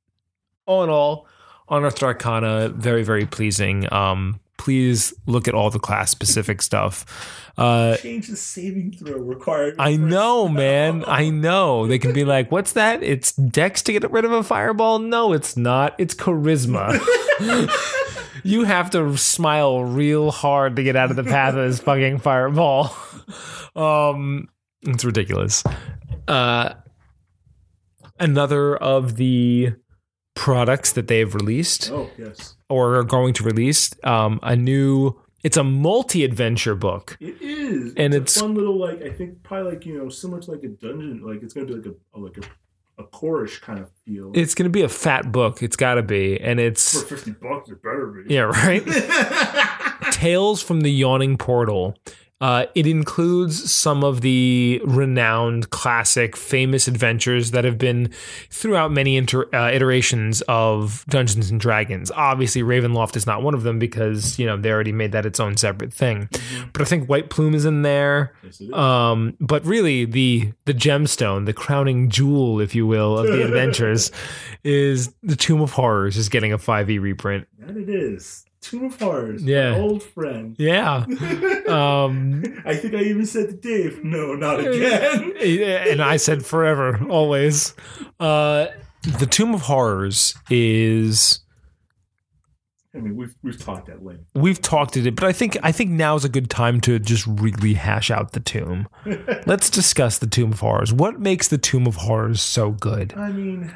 all in all, Unearthed Arcana, very very pleasing. Um, please look at all the class specific stuff. Uh, Change the saving throw required. I know, man. I know. They can be like, what's that? It's dex to get rid of a fireball? No, it's not. It's charisma. you have to smile real hard to get out of the path of this fucking fireball. Um, it's ridiculous. Uh, another of the products that they've released Oh yes, or are going to release um, a new it's a multi-adventure book it is. And it's, it's- fun little like I think probably like you know similar to like a dungeon. Like it's gonna be like a like a, a chorish kind of feel. it's going to be a fat book it's got to be and it's for fifty bucks, it better be. yeah right tales from the yawning portal uh, it includes some of the renowned classic famous adventures that have been throughout many inter- uh, iterations of dungeons and dragons obviously ravenloft is not one of them because you know they already made that its own separate thing but i think white plume is in there Yes, is. Um, but really, the the gemstone, the crowning jewel, if you will, of the adventures, is the Tomb of Horrors is getting a five e reprint. that it is. Tomb of Horrors. Yeah. old friend. Yeah, um, I think I even said to Dave, "No, not again." and I said forever, always. Uh, the Tomb of Horrors is I mean, we've we've talked at length. we've talked at it, but I think I think now is a good time to just really hash out the tomb. Let's discuss the Tomb of Horrors. What makes the Tomb of Horrors so good? I mean,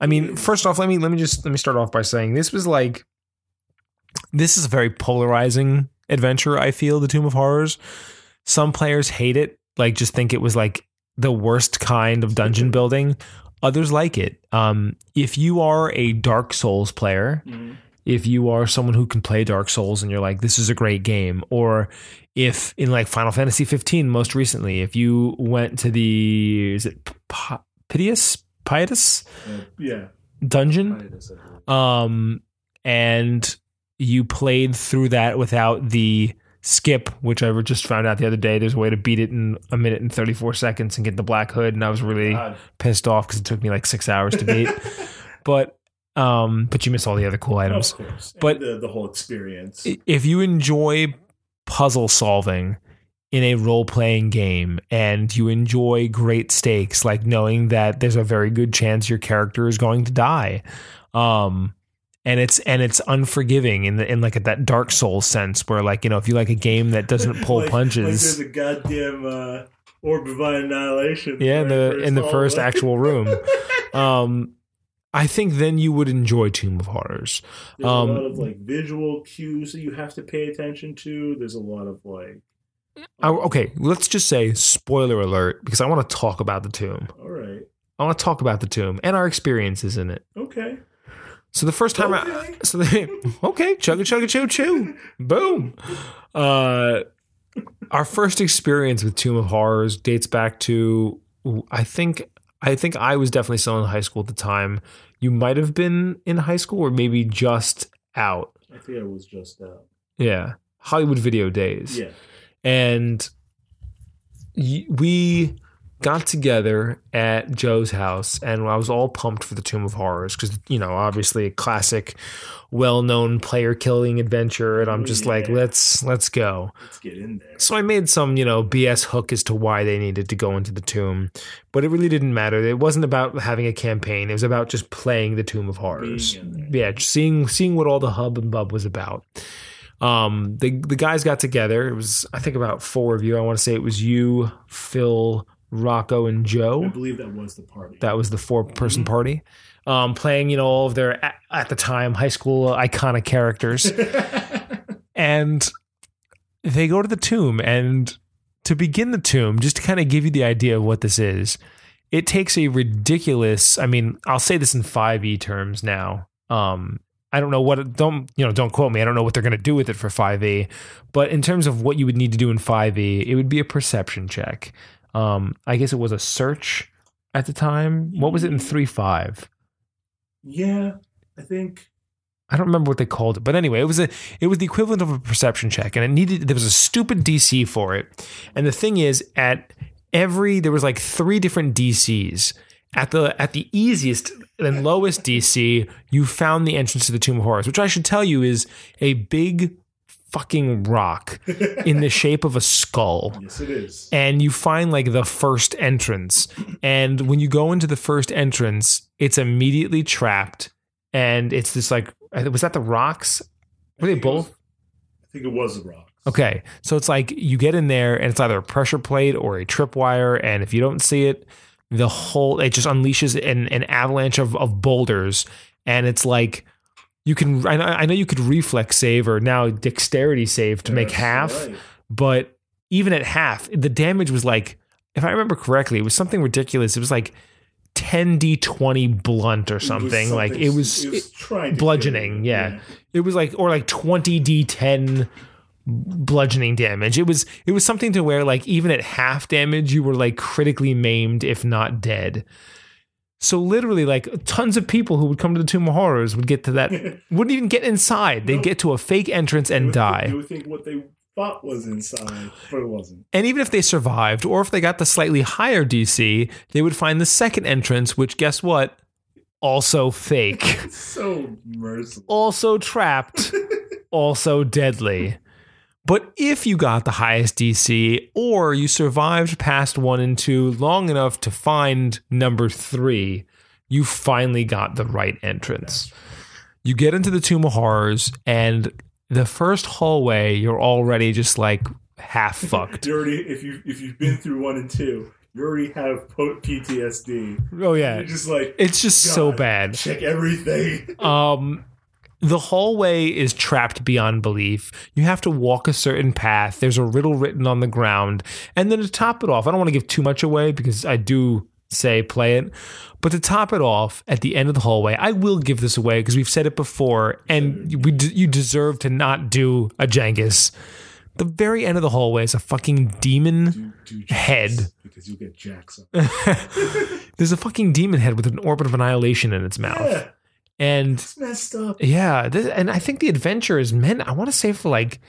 I mean, first off, let me let me just let me start off by saying this was like this is a very polarizing adventure, I feel, the Tomb of Horrors. Some players hate it, like just think it was like the worst kind of dungeon building. Others like it. Um, if you are a Dark Souls player, mhm. if you are someone who can play Dark Souls and you're like, this is a great game, or if in like Final Fantasy 15 most recently, if you went to the is it P- Pitioss Uh, yeah. dungeon, I just said that. um, and you played through that without the skip, which I just found out the other day. There's a way to beat it in a minute and 34 seconds and get the black hood, and I was really God. pissed off because it took me like six hours to beat. but um, but you miss all the other cool items. Of course, But- the, the whole experience. if you enjoy puzzle solving in a role playing game and you enjoy great stakes, like knowing that there's a very good chance your character is going to die, um, and it's and it's unforgiving in the in like that Dark Souls sense, where like you know if you like a game that doesn't pull Like- Like punches, there's a goddamn uh, orb of annihilation. yeah, in the in the first actual room, um, I think then you would enjoy Tomb of Horrors. There's um, a lot of like visual cues that you have to pay attention to. There's a lot of like, I, okay, let's just say spoiler alert because I want to talk about the tomb. all right, I want to talk about the tomb and our experiences in it. okay, So the first time, I, okay. so they, okay, chugga chugga chew chew, boom. Uh, our first experience with Tomb of Horrors dates back to I think I think I was definitely still in high school at the time. You might have been in high school or maybe just out. I think I was just uh, Yeah, Hollywood Video Days. yeah. and we got together at Joe's house, and I was all pumped for the Tomb of Horrors because you know, obviously a classic, well-known player-killing adventure, and I'm just like, let's let's go. Let's get in there. So I made some, you know, BS hook as to why they needed to go into the tomb, but it really didn't matter. It wasn't about having a campaign; it was about just playing the Tomb of Horrors. Being in there. Yeah, seeing seeing what all the hub and bub was about. Um, the the guys got together. It was I think about four of you. I want to say it was you, Phil, Rocco, and Joe. I believe that was the party. That was the four person Mhm. party. Um, playing, you know, all of their at, at the time high school iconic characters. And they go to the tomb and to begin the tomb, just to kind of give you the idea of what this is, it takes a ridiculous. I mean, I'll say this in five e terms now. Um, I don't know what don't you know don't quote me. I don't know what they're going to do with it for 5e, but in terms of what you would need to do in 5e, it would be a perception check. Um, I guess it was a search at the time. What was it in 3.5? Yeah, I think I don't remember what they called it, but anyway, it was a it was the equivalent of a perception check, and it needed there was a stupid DC for it. And the thing is, at every there was like three different DCs. At the at the easiest and lowest DC, you found the entrance to the Tomb of Horrors, which I should tell you is a big fucking rock in the shape of a skull. yes, it is. And you find like the first entrance. And when you go into the first entrance, it's immediately trapped. And it's this like, was that the rocks? Were they it was- both? I think it was the rocks. Okay. So it's like you get in there and it's either a pressure plate or a tripwire. And if you don't see it, the whole, it just unleashes an, an avalanche of, of boulders. And it's like, you can, I know, you could reflex save or now dexterity save to make half, right. but even at half, the damage was like, if I remember correctly, it was something ridiculous. It was like 10d20 blunt or It something. like it was, it was bludgeoning, you. yeah. it was like or like 20d10 bludgeoning damage. It was it was something to where like even at half damage you were like critically maimed if not dead. So literally like tons of people who would come to the Tomb of Horrors would get to that wouldn't even get inside. They'd get to a fake entrance and would die. You would think what they thought was inside, but it wasn't. And even if they survived, or if they got the slightly higher DC, they would find the second entrance, which guess what? Also fake. So merciful. also trapped, also deadly. But if you got the highest DC, or you survived past one and two long enough to find number three, you finally got the right entrance. You get into the Tomb of Horrors, and the first hallway, you're already just like half fucked. You already, if you if you've been through one and two, you already have PTSD. Oh, yeah. You're just like It's just so bad. Check everything. Um, the hallway is trapped beyond belief. You have to walk a certain path. There's a riddle written on the ground. And then to top it off, I don't want to give too much away because I do say play it. But to top it off, at the end of the hallway, I will give this away because we've said it before, and we d- you deserve to not do a Jengus. The very end of the hallway is a fucking demon. Do, do Head. because you get Jackson. There's a fucking demon head with an orbit of annihilation in its mouth. Yeah, And it's messed up. Yeah, this, and I think the adventure is meant. I want to say for like,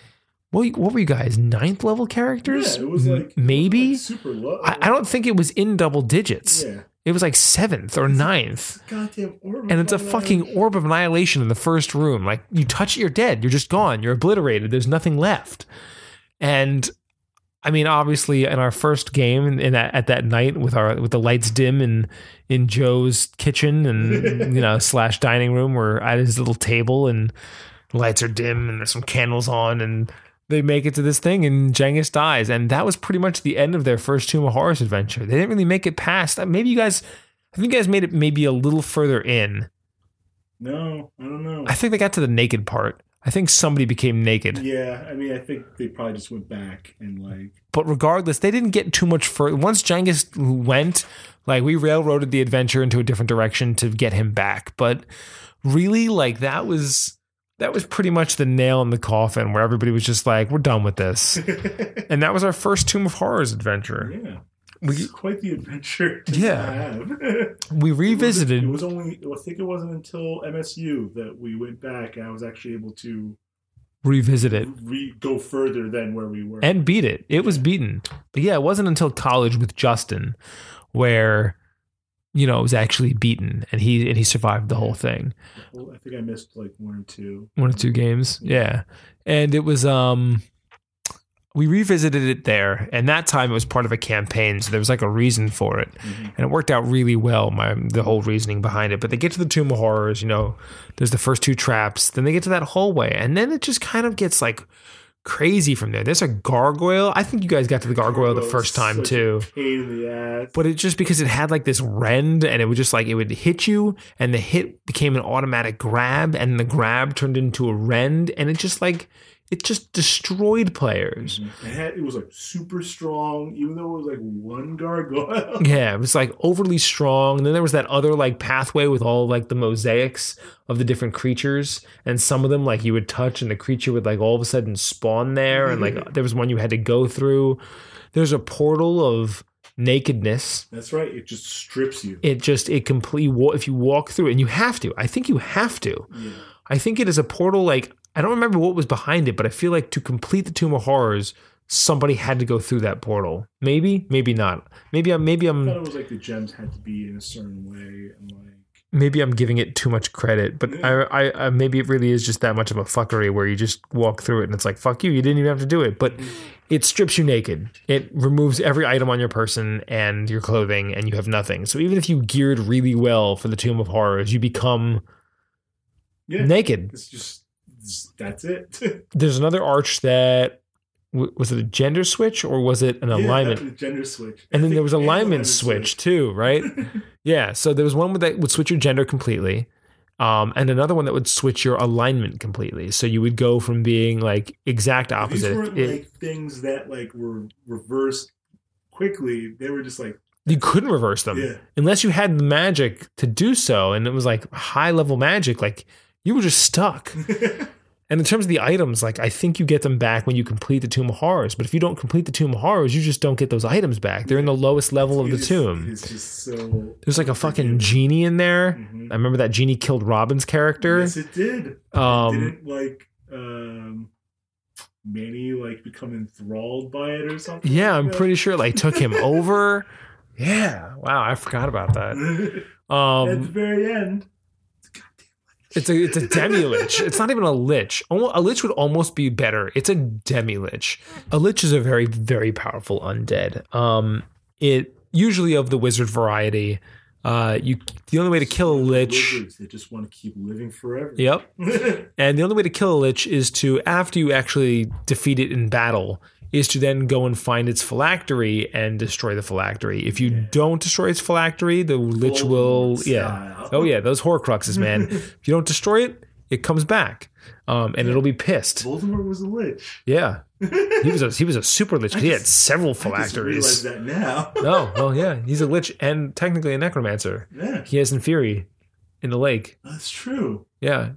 what, what were you guys? Ninth level characters? Yeah, it was like maybe. like super low. I, I don't think it was in double digits. Yeah, It was like seventh or ninth, goddamn orb. and it's a fucking orb of annihilation in the first room. Like you touch it, you're dead. You're just gone. You're obliterated. There's nothing left. And I mean, obviously, in our first game, in, in that, at that night with our with the lights dim in in Joe's kitchen and you know slash dining room, we're at his little table and lights are dim and there's some candles on and they make it to this thing and Jengus dies and that was pretty much the end of their first Tomb of Horrors adventure. They didn't really make it past. Uh, maybe you guys, I think you guys made it maybe a little further in. No, I don't know. I think they got to the naked part. I think somebody became naked. yeah, I mean, I think they probably just went back and like. But regardless, they didn't get too much further. Once Jengus went, like we railroaded the adventure into a different direction to get him back. But really, like that was that was pretty much the nail in the coffin where everybody was just like, "We're done with this." and that was our first Tomb of Horrors adventure. yeah, We it's quite the adventure. To Yeah. have. we revisited. It was only. I think it wasn't until MSU that we went back and I was actually able to revisit it re- go further than where we were. and beat it. It was beaten. But yeah, it wasn't until college with Justin where you know it was actually beaten and he and he survived the whole thing. Well, I think I missed like one or two. one or two games yeah and it was um we revisited it there. And that time it was part of a campaign so there was like a reason for it. Mhm. and it worked out really well my the whole reasoning behind it. But they get to the tomb of horrors you know there's the first two traps then they get to that hallway and then it just kind of gets like crazy from there. There's a gargoyle. I think you guys got to the gargoyle the first time too. Pain in the ass. but it just because it had like this rend and it would just like it would hit you and the hit became an automatic grab and the grab turned into a rend and it just like it just destroyed players. Mm-hmm. It, had, it was like super strong, even though it was like one gargoyle. Yeah, it was like overly strong. And then there was that other like pathway with all like the mosaics of the different creatures. And some of them like you would touch and the creature would like all of a sudden spawn there. And like mm-hmm. there was one you had to go through. There's a portal of nakedness. That's right. It just strips you. It just, it complete, if you walk through it, and you have to, I think you have to. Yeah. I think it is a portal like, I don't remember what was behind it, but I feel like to complete the Tomb of Horrors, somebody had to go through that portal. Maybe, maybe not. Maybe I'm, maybe I thought I'm, it was like the gems had to be in a certain way, and like maybe I'm giving it too much credit. But I, I, I, maybe it really is just that much of a fuckery where you just walk through it and it's like, fuck you, you didn't even have to do it. But it strips you naked. It removes every item on your person and your clothing, and you have nothing. So even if you geared really well for the Tomb of Horrors, you become yeah, naked. it's just that's it. There's another arch that was it a gender switch or was it an Yeah, alignment? gender switch, and I then there was alignment switch too, right? yeah. So there was one that would switch your gender completely, um, and another one that would switch your alignment completely. So you would go from being like exact opposite These weren't It- like things that like were reversed quickly. They were just like you couldn't reverse them yeah, unless you had the magic to do so, and it was like high level magic. Like you were just stuck. And in terms of the items, like I think you get them back when you complete the Tomb of Horrors. But if you don't complete the Tomb of Horrors, you just don't get those items back. They're in the lowest level of It the is- tomb. It's just so. There's like a fucking genie in there. Mhm. I remember that genie killed Robin's character. Yes, it did. Um, Didn't like um, Manny like become enthralled by it or something? yeah, like I'm that? pretty sure it, like took him over. Yeah, wow, I forgot about that. At the Um, very end, it's a it's a demi lich. It's not even a lich. A lich would almost be better. It's a demi lich. A lich is a very very powerful undead. Um, it usually of the wizard variety. Uh, you the only way to kill a lich. Wizards, they just want to keep living forever. Yep. And the only way to kill a lich is to, after you actually defeat it in battle, is to then go and find its phylactery and destroy the phylactery. If you don't destroy its phylactery, the lich will, yeah. style. Oh yeah, those Horcruxes, man. if you don't destroy it, it comes back, um, and it'll be pissed. Voldemort was a lich. Yeah, he was a he was a super lich. He had several I just realized phylacteries. that now. Oh well, yeah, he's a lich and technically a necromancer. yeah, He has Inferi in the lake. that's true. Yeah,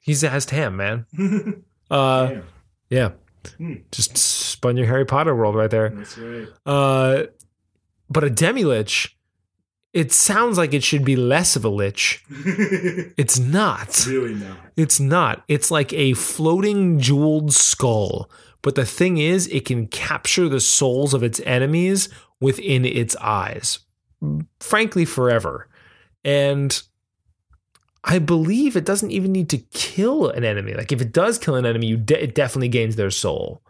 he's has Tam, man. Uh, Damn, Yeah. Hmm. Just spun your Harry Potter world right there. that's right. Uh, but a demi lich, it sounds like it should be less of a lich. It's not. really not. It's not. It's like a floating jeweled skull. But the thing is, it can capture the souls of its enemies within its eyes, frankly, forever. And I believe it doesn't even need to kill an enemy. Like, if it does kill an enemy, you de- it definitely gains their soul.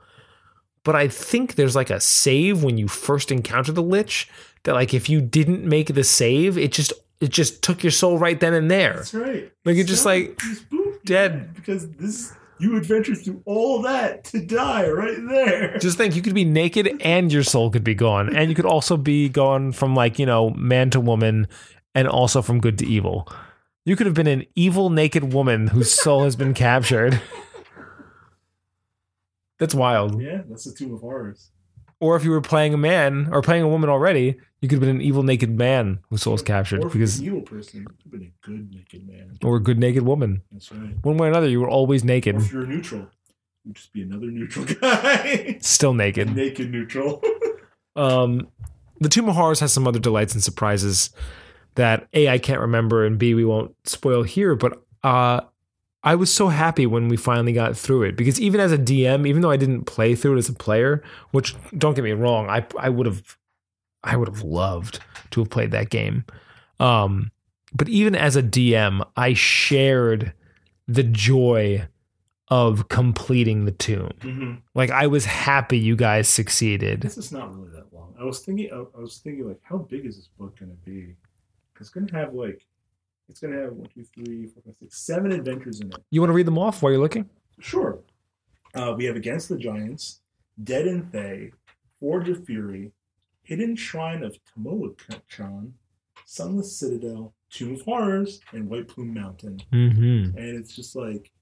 But I think there's like a save when you first encounter the lich that, like, if you didn't make the save, it just it just took your soul right then and there. That's right. Like, it's just like, just boop, dead. because this you adventure through all that to die right there. Just think, you could be naked and your soul could be gone, and you could also be gone from like you know man to woman, and also from good to evil. You could have been an evil naked woman whose soul has been captured. That's wild. yeah, that's the Tomb of Horrors. Or if you were playing a man or playing a woman already, you could have been an evil naked man whose soul is captured Or if because, an evil person, you could have been a good naked man. or a good naked woman. That's right. One way or another, you were always naked. Or if you're neutral, you'd just be another neutral guy. still naked. naked neutral. Um, the Tomb of Horrors has some other delights and surprises that A, I can't remember, and B, we won't spoil here, but uh, I was so happy when we finally got through it because even as a DM, even though I didn't play through it as a player, which don't get me wrong, I I would have I would have loved to have played that game. Um, but even as a DM, I shared the joy of completing the tomb. mm-hmm. Like I was happy you guys succeeded. This is not really that long. I was thinking. I, I was thinking like, how big is this book going to be? It's going to have like, it's going to have one, two, three, four, five, six, seven adventures in it. You want to read them off while you're looking? Sure. Uh, we have Against the Giants, Dead in Thay, Forge of Fury, Hidden Shrine of Tamoachan, Sunless Citadel, Tomb of Horrors, and White Plume Mountain. Mm-hmm. And it's just like,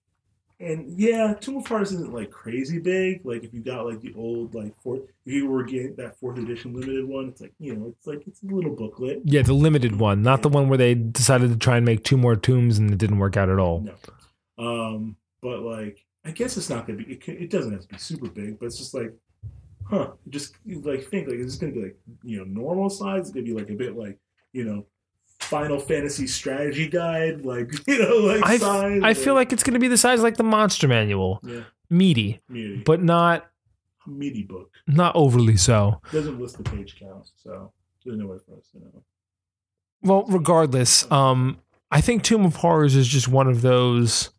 And yeah, Tomb of Horrors isn't like crazy big. Like if you got like the old like fourth, if you were getting that fourth edition limited one, it's like you know, it's like it's a little booklet. Yeah, the limited one, not the one where they decided to try and make two more tombs and it didn't work out at all. No, um, but like I guess it's not gonna be. It, can, it doesn't have to be super big, but it's just like, huh? Just like think like is this gonna be like you know normal size? It's gonna be like a bit like you know. Final Fantasy strategy guide, like you know, like I, size. I feel like it's going to be the size like the monster manual, yeah, meaty, meaty, but not meaty book. not overly so. doesn't list the page count, so there's no way for us to know. Well, regardless, um, I think Tomb of Horrors is just one of those.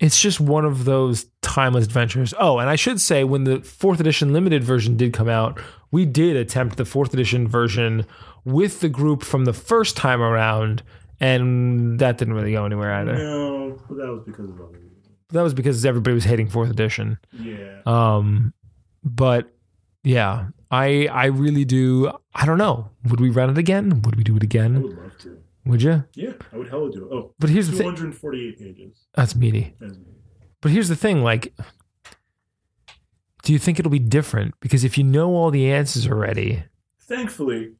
It's just one of those timeless adventures. Oh, and I should say, when the fourth edition limited version did come out, we did attempt the fourth edition version with the group from the first time around, and that didn't really go anywhere either. No, but that was because of other. That was because everybody was hating fourth edition. Yeah, Um, but yeah, I I really do. I don't know. Would we run it again? Would we do it I again? Would love to. Would you? Yeah, I would hella do it. Oh, But here's the thing. 248 pages. That's meaty. That's. But here's the thing. Like, do you think it'll be different? Because if you know all the answers already, Thankfully,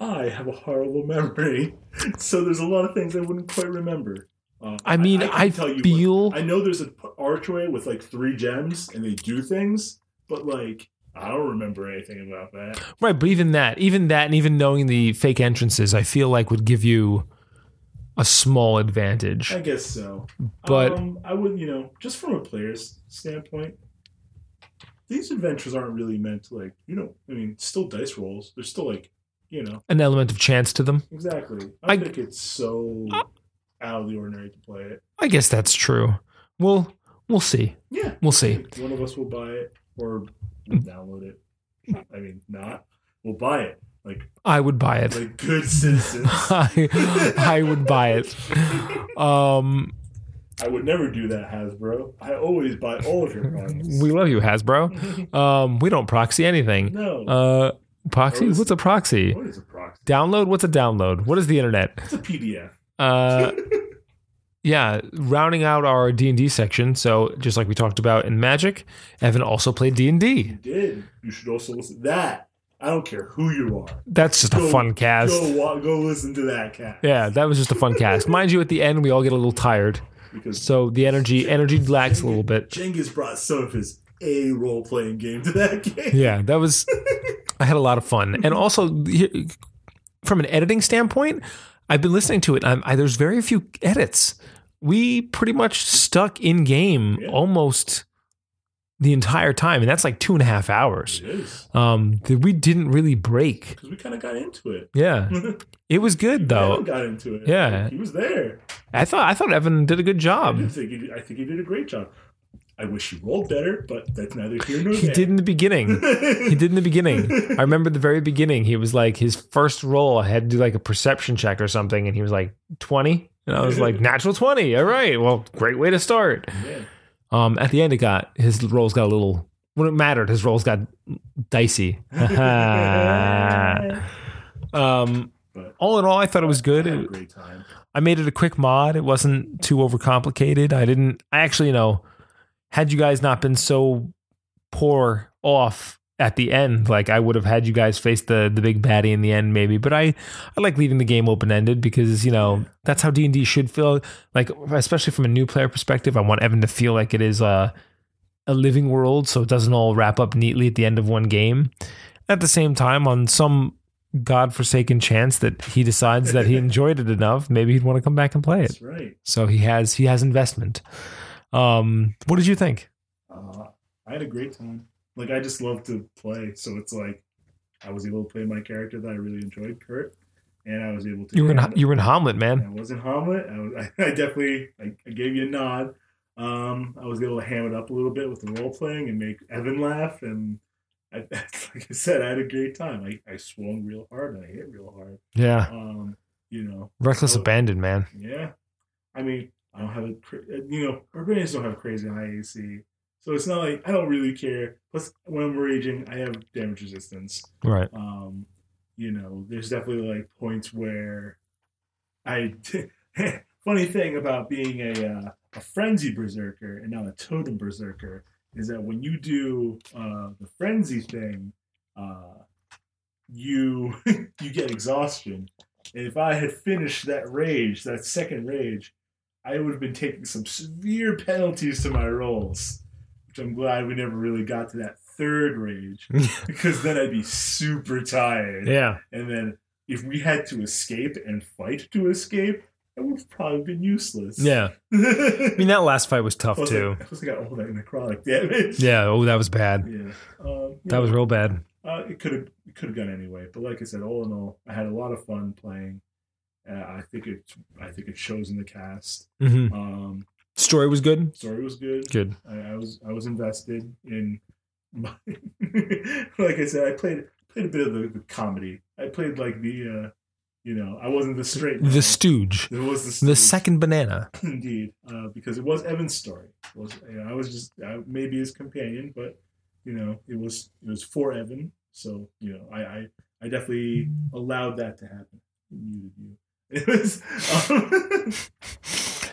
I have a horrible memory, so there's a lot of things I wouldn't quite remember. Uh, I mean, can I, tell you what- I know there's an archway with like three gems, and they do things, but like I don't remember anything about that. Right, but even that, even that, and even knowing the fake entrances, I feel like would give you a small advantage. I guess so. But- um, I would, you know, just from a player's standpoint, these adventures aren't really meant to like, you know, I mean, still dice rolls. They're still like, you know, An element of chance to them. exactly. I, I- think it's so Uh, out of the ordinary to play it. I guess that's true. We'll we'll see. Yeah, We'll see. One of us will buy it or we'll download it. I mean, not. We'll buy it like I would buy it. like good citizens. I, I would buy it. Um, I would never do that, Hasbro. I always buy all of your products. we love you, Hasbro. Um, we don't proxy anything. no. Uh, proxy? What's a proxy? what is a proxy? Download? What's a download? What is the internet? It's a PDF. Uh, yeah, rounding out our D and D section. So just like we talked about in Magic, Evan also played D and D. did. You should also listen that. I don't care who you are. That's just a fun cast. Go go listen to that cat. Yeah, that was just a fun cast. Mind you, at the end we all get a little tired, Because so the energy energy lacks a little bit. Cengiz brought some of his a role playing game to that game. Yeah, that was. I had a lot of fun, and also from an editing standpoint, I've been listening to it. I'm, I, there's very few edits. We pretty much stuck in game Yeah. almost the entire time, and that's like two and a half hours. It is. Um, that we didn't really break. Because we kind of got into it. Yeah, it was good Evan though. got into it. Yeah. He was there. I thought I thought Evan did a good job. did think he, I think he did a great job. I wish he rolled better, but that's neither here nor He did in the beginning. He did in the beginning. I remember the very beginning. He was like his first roll. I had to do like a perception check or something, and he was like twenty, and I was like natural twenty. All right, well, great way to start. Yeah. Um, at the end, it got his rolls got a little. When it mattered, his rolls got dicey. um, But all in all, I thought it was good. I It- I made it a quick mod. It wasn't too overcomplicated. I didn't. I actually, you know, had you guys not been so poor off at the end, like I would have had you guys face the the big baddie in the end, maybe. But I I like leaving the game open ended because you know that's how D and D should feel. Like especially from a new player perspective, I want Evan to feel like it is a a living world, so it doesn't all wrap up neatly at the end of one game. At the same time, on some godforsaken chance that he decides that he enjoyed it enough, maybe he'd want to come back and play it. That's right. So he has he has investment. Um, what did you think? Uh, I had a great time. Like I just love to play, so it's like I was able to play my character that I really enjoyed, Kurt, and I was able to. You were in you were in Hamlet, man. I was in Hamlet. I, was, I, definitely I, I gave you a nod. Um, I was able to ham it up a little bit with the role playing and make Evan laugh, and I, like I said, I had a great time. I, I swung real hard and I hit real hard. Yeah, Um, you know, reckless Oh. abandon, man. yeah. I mean, I don't have a, you know, barbarians don't have crazy high AC. So it's not like I don't really care. Plus, when I'm raging, I have damage resistance. Right. Um, you know, there's definitely like points where I funny thing about being a uh, a frenzy berserker and not a totem berserker is that when you do uh, the frenzy thing, uh, you you get exhaustion. And if I had finished that rage, that second rage, I would have been taking some severe penalties to my rolls. I'm glad we never really got to that third rage because then I'd be super tired. yeah. And then if we had to escape and fight to escape, that would have probably been useless. Yeah. I mean, that last fight was tough Plus, too. I, plus I got all that necrotic damage. Yeah. Oh, that was bad. Yeah. Um, That was real bad. Uh, it could have it could have gone anyway, but like I said, all in all, I had a lot of fun playing. Uh, I think it I think it shows in the cast. hmm Um, Story was good. story was good. Good. I, I was I was invested in. My, like I said, I played played a bit of the, the comedy. I played like the, uh, you know, I wasn't the straight. man. The Stooge. It was the, The second banana. indeed, uh, because it was Evan's story. Was you know, I was just uh, maybe his companion, but you know, it was it was for Evan. So you know, I I, I definitely allowed that to happen. Muted you. It was, um,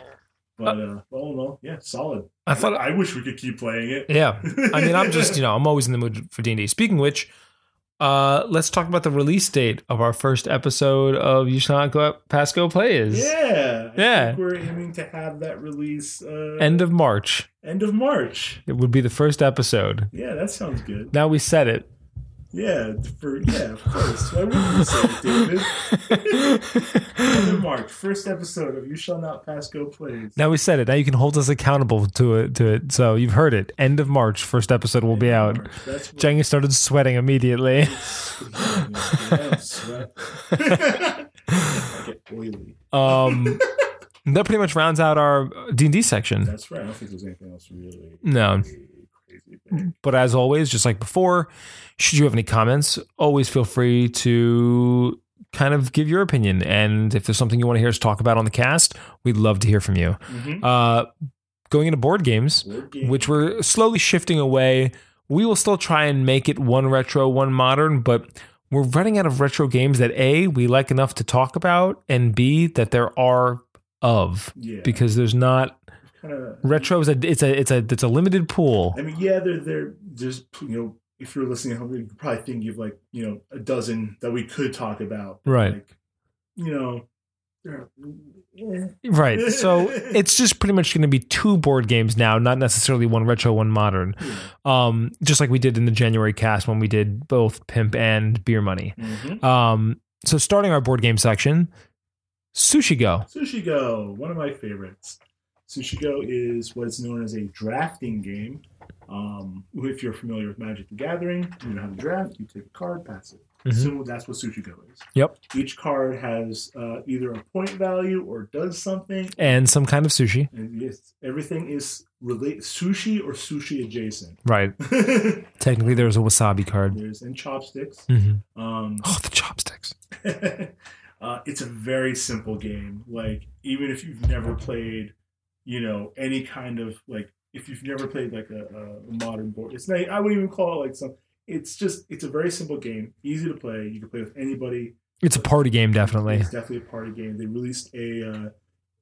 but uh, all in all, yeah, solid. I thought. I wish we could keep playing it. Yeah. I mean, I'm just you know I'm always in the mood for D and D. Speaking of which, uh, let's talk about the release date of our first episode of You Shall Not Go Go Plays. Yeah, I Yeah. think we're aiming to have that release uh, End of March. end of March. It would be the first episode. Yeah, that sounds good. Now we said it. Yeah, for yeah, of course. Why wouldn't you say it, David? End of March, first episode of You Shall Not Pass Go Plays. now we said it. Now you can hold us accountable to it. To it. So you've heard it. End of March. First episode will be out. Jenga started sweating immediately. Yeah, sweat. Get oily. Um, that pretty much rounds out our D and D section. That's right. I don't think there's anything else really No. But as always, just like before, should you have any comments, always feel free to kind of give your opinion. And if there's something you want to hear us talk about on the cast, we'd love to hear from you. Mhm. Uh, going into board games, Board which we're slowly shifting away, we will still try and make it one retro, one modern, but we're running out of retro games that A, we like enough to talk about, and B, that there are of yeah, because there's not kind of retro is a it's a it's a it's a limited pool. I mean, yeah, they're they're there's you know if you're listening you could probably think of like you know a dozen that we could talk about. Right. Like, you know, eh. Right. So it's just pretty much going to be two board games now, not necessarily one retro, one modern. Um, just like we did in the January cast when we did both Pimp and Beer Money. Mhm. Um, so starting our board game section, Sushi Go. Sushi Go, one of my favorites. Sushi Go is what's known as a drafting game. Um, if you're familiar with Magic the Gathering, you know how to draft. You take a card, pass it. Mhm. So that's what Sushi Go is. Yep. Each card has uh, either a point value or does something, And some kind of sushi. and yes, everything is relate sushi or sushi adjacent. Right. Technically, there's a wasabi card. There's and chopsticks. hmm Um, Oh, the chopsticks. uh, it's a very simple game. Like even if you've never played, you know, any kind of like if you've never played like a, a modern board, it's not. I wouldn't even call it like some. It's just it's a very simple game, easy to play. You can play with anybody. It's a party game, definitely. It's definitely a party game. They released a uh,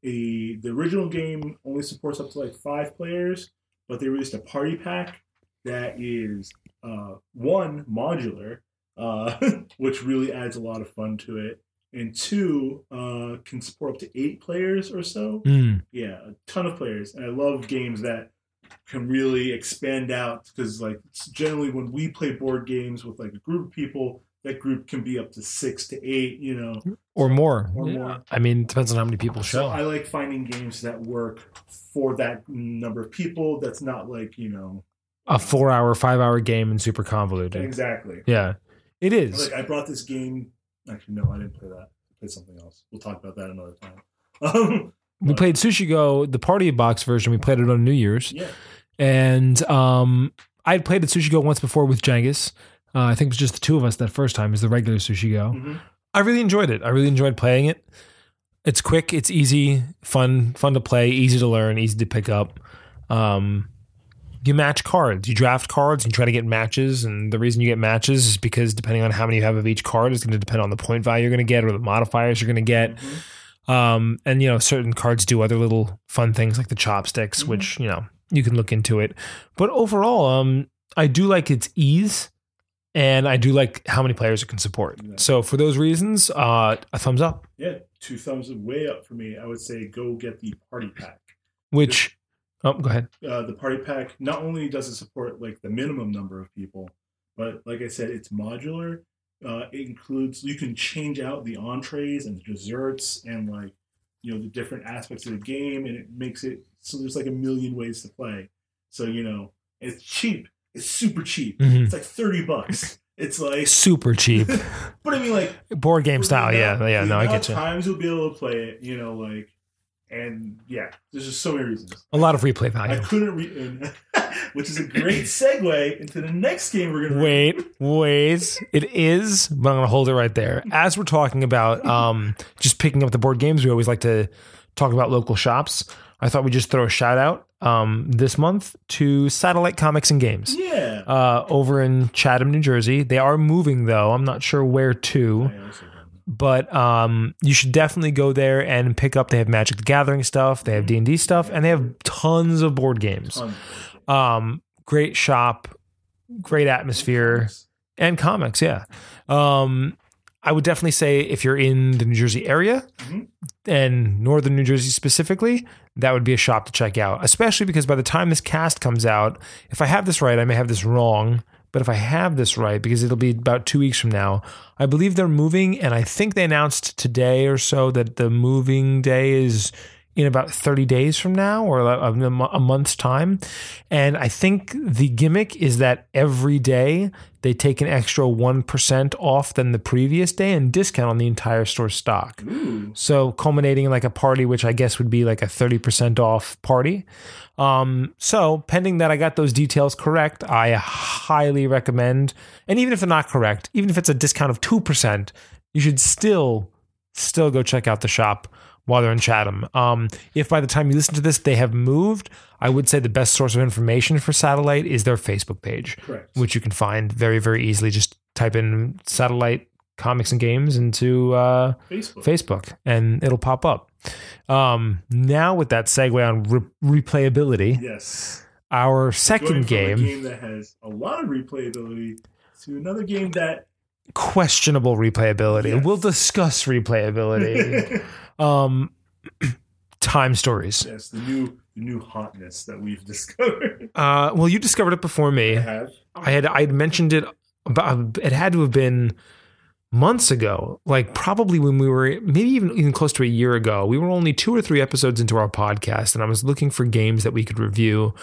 a the original game only supports up to like five players, but they released a party pack that is uh, one modular, uh, which really adds a lot of fun to it, and two uh, can support up to eight players or so. Mm. Yeah, a ton of players, and I love games that can really expand out because like generally when we play board games with like a group of people that group can be up to six to eight you know Or more. Or Yeah. more. I mean, depends on how many people so show. i like finding games that work for that number of people that's not like you know a four hour, five hour game and super convoluted. exactly Yeah, it is. like i brought this game actually no i didn't play that i played something else we'll talk about that another time um We played Sushi Go, the party box version. We played it on New Year's, yeah and um, I had played at Sushi Go once before with Cengiz. Uh, I think it was just the two of us that first time. Is the regular Sushi Go. Mhm. I really enjoyed it. I really enjoyed playing it. It's quick. It's easy, fun, fun to play, easy to learn, easy to pick up. Um, you match cards. You draft cards and try to get matches. And the reason you get matches is because depending on how many you have of each card is going to depend on the point value you're going to get or the modifiers you're going to get. Mhm. Um, and you know, certain cards do other little fun things like the chopsticks, Mhm. which you know you can look into it. But overall, um, I do like its ease, and I do like how many players it can support. Yeah. So for those reasons, uh, a thumbs up. Yeah, two thumbs way up for me. I would say go get the party pack. Which, oh, go ahead. Uh, the party pack not only does it support like the minimum number of people, but like I said, it's modular. Uh, it includes you can change out the entrees and the desserts and like you know the different aspects of the game, and it makes it so there's like a million ways to play. So you know it's cheap. It's super cheap. Mhm. It's like thirty bucks. It's like, Super cheap, but I mean, like board game style. Yeah, yeah. No, I get you. Times you'll be able to play it, you know, like, and yeah, there's just so many reasons. A lot of replay I value. couldn't read, which is a great segue into the next game we're gonna. Wait, wait. It is, but I'm gonna hold it right there. As we're talking about um just picking up the board games, we always like to talk about local shops. I thought we'd just throw a shout out um this month to Satellite Comics and Games. Yeah. Uh over in Chatham, New Jersey. They are moving though. I'm not sure where to, I also don't know. but um you should definitely go there and pick up they have Magic the Gathering stuff, they have D&D stuff, and they have tons of board games. Um great shop, great atmosphere and comics yeah um i would definitely say if you're in the new jersey area Mhm. and northern new jersey specifically that would be a shop to check out especially because by the time this cast comes out if i have this right i may have this wrong but if i have this right because it'll be about two weeks from now i believe they're moving and i think they announced today or so that the moving day is in about 30 days from now or a, a month's time and I think the gimmick is that every day they take an extra 1% off than the previous day and discount on the entire store stock. Ooh. So culminating in like a party, which I guess would be like a 30% off party. Um, so pending that I got those details correct, I highly recommend, and even if they're not correct, even if it's a discount of 2%, you should still, still go check out the shop while they're in Chatham. Um, if by the time you listen to this, they have moved, I would say the best source of information for Satellite is their Facebook page, Correct. which you can find very, very easily. Just type in Satellite Comics and Games into uh, Facebook. Facebook and it'll pop up. Um, now, with that segue on re- replayability, Yes. our second game, game that has a lot of replayability to another game that. Questionable replayability. Yes. We'll discuss replayability. um, time stories. yes, the new the new hotness that we've discovered. Uh, well, you discovered it before me. I have. I had I had mentioned it but it had to have been months ago, like probably when we were maybe even even close to a year ago. We were only two or three episodes into our podcast, and I was looking for games that we could review.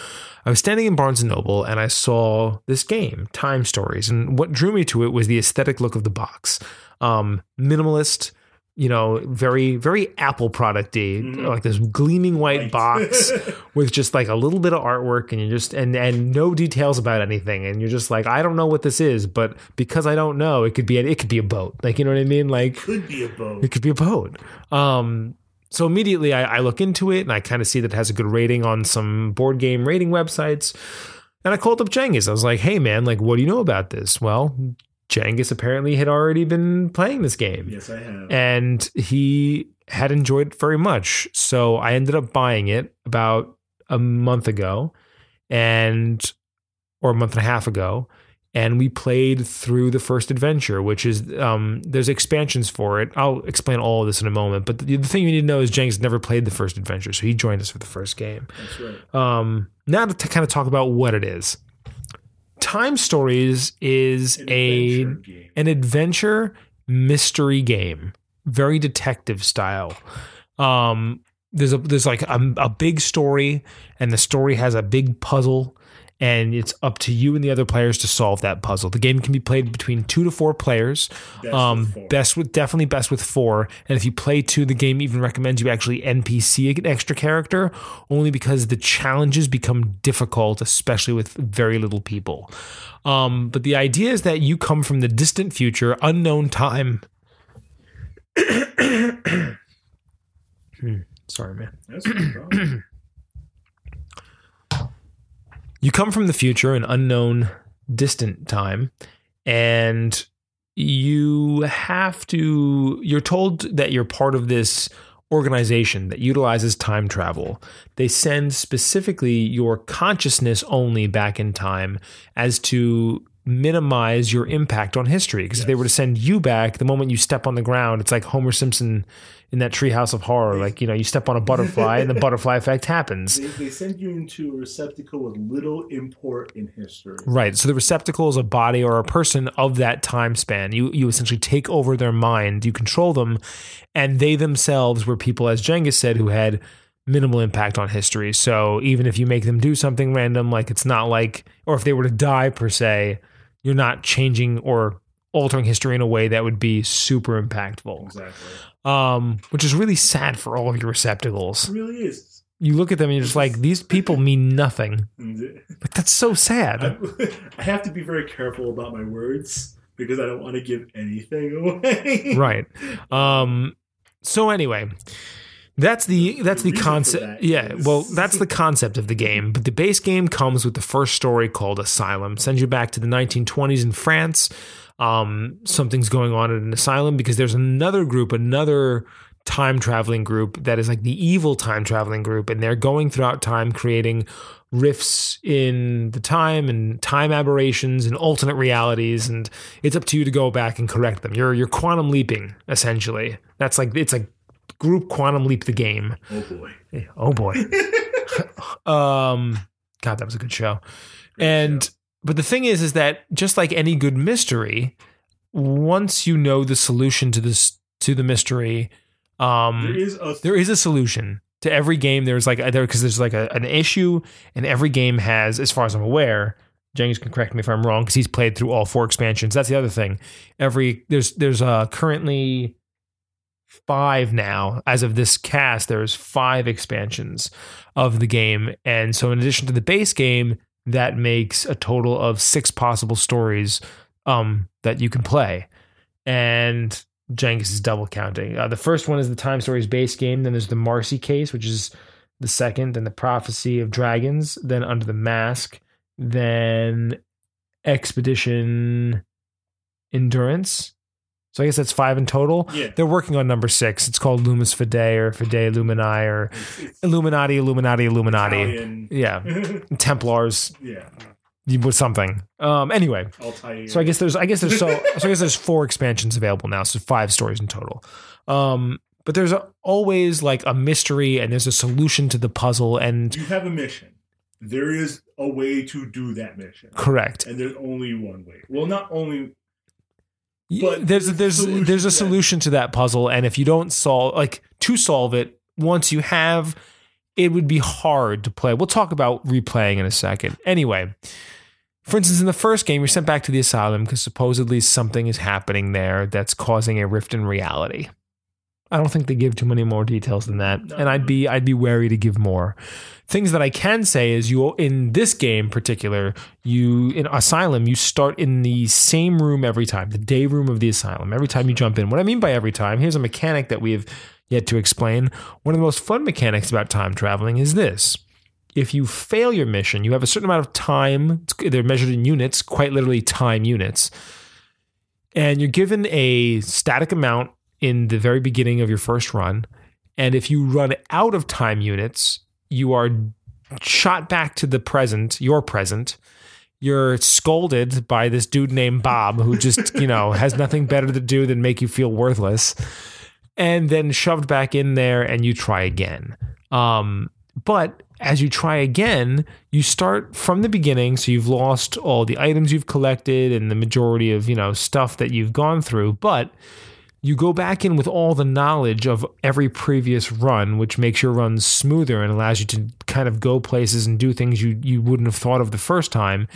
I was standing in Barnes and Noble, and I saw this game, Time Stories, and what drew me to it was the aesthetic look of the box, um, minimalist. You know, very, very Apple producty, Mhm. like this gleaming white Right. box with just like a little bit of artwork and you just and and no details about anything. And you're just like I don't know what this is but because I don't know it could be a, it could be a boat. Like you know what I mean? Like Could be a boat. it could be a boat. Um so immediately I, I look into it and I kind of see that it has a good rating on some board game rating websites. And I called up Cengiz I was like hey man like what do you know about this? Well Cengiz apparently had already been playing this game Yes, I have. and he had enjoyed it very much. So I ended up buying it about a month ago, and or a month and a half ago, and we played through the first adventure, which is um, there's expansions for it. I'll explain all of this in a moment, but the, the thing you need to know is Jenks never played the first adventure, so he joined us for the first game. That's right. Um, now to kind of talk about what it is. Time Stories is An a adventure game. an adventure mystery game, very detective style. Um, there's a there's like a, a big story, and the story has a big puzzle, and it's up to you and the other players to solve that puzzle. The game can be played between two to four players. Best um, with four. best with definitely best with four. And if you play two, the game even recommends you actually NPC an extra character, only because the challenges become difficult, especially with very little people. Um, but the idea is that you come from the distant future, unknown time. Hmm, Sorry, man. You come from the future, an unknown, distant time, and you have to. You're told that you're part of this organization that utilizes time travel. They send specifically your consciousness only back in time as to minimize your impact on history. Because if they were to send you back the moment you step on the ground, it's like Homer Simpson in that treehouse of horror. Like, you know, you step on a butterfly and the butterfly effect happens. They, they send you into a receptacle with little import in history. Right. So the receptacle is a body or a person of that time span. You you essentially take over their mind, you control them, and they themselves were people, as Cengiz said, who had minimal impact on history. So even if you make them do something random, like it's not like, or if they were to die per se, you're not changing or altering history in a way that would be super impactful. Exactly. Um, which is really sad for all of your receptacles. It really is. You look at them and you're just like, these people mean nothing. Like that's so sad. I, I have to be very careful about my words because I don't want to give anything away. right. Um so anyway, that's the that's the reason concept. that Yeah, is- well, that's the concept of the game. But the base game comes with the first story called Asylum. Sends you back to the 1920s in France. Um, something's going on at an asylum because there's another group, another time traveling group that is like the evil time traveling group, and they're going throughout time creating rifts in the time and time aberrations and alternate realities and it's up to you to go back and correct them you're you're quantum leaping essentially that's like it's like group quantum leap the game Oh boy. oh boy um god that was a good show and but the thing is is that just like any good mystery once you know the solution to this to the mystery um There is a there is a solution to every game. There's like there because there's like a, an issue, and every game has, as far as I'm aware. James can correct me if I'm wrong because he's played through all four expansions. That's the other thing. Every there's there's uh currently five now as of this cast. There's five expansions of the game, and so in addition to the base game, that makes a total of six possible stories um that you can play, and Jenkins is double counting. Uh, the first one is the Time Stories base game. Then there's the Marcy case, which is the second, then the Prophecy of Dragons, then Under the Mask, then Expedition Endurance. So I guess that's five in total. yeah. They're working on number six. It's called Lumus Fidei or Fidei Lumini or Illuminati, Illuminati, Illuminati. Italian. Yeah, Templars yeah. with something. Um. Anyway, Altair. so I guess there's I guess there's so so I guess there's four expansions available now, so five stories in total. Um, but there's a, always like a mystery and there's a solution to the puzzle and you have a mission. There is a way to do that mission. correct. And there's only one way. Well, not only But there's there's a there's solution a to that. solution to that puzzle, and if you don't solve like to solve it, once you have, it would be hard to play. We'll talk about replaying in a second. Anyway, for instance, in the first game, you're sent back to the asylum because supposedly something is happening there that's causing a rift in reality. I don't think they give too many more details than that, and I'd be I'd be wary to give more. Things that I can say is you in this game in particular, you in Asylum, you start in the same room every time, the day room of the asylum. Every time you jump in. What I mean by every time, here's a mechanic that we have yet to explain. One of the most fun mechanics about time traveling is this. If you fail your mission, you have a certain amount of time, they're measured in units, quite literally time units. And you're given a static amount in the very beginning of your first run. And if you run out of time units, you are shot back to the present, your present. You're scolded by this dude named Bob, who just, you know, has nothing better to do than make you feel worthless, and then shoved back in there and you try again. Um, but as you try again, you start from the beginning. So you've lost all the items you've collected and the majority of, you know, stuff that you've gone through. But you go back in with all the knowledge of every previous run, which makes your runs smoother and allows you to kind of go places and do things you, you wouldn't have thought of the first time.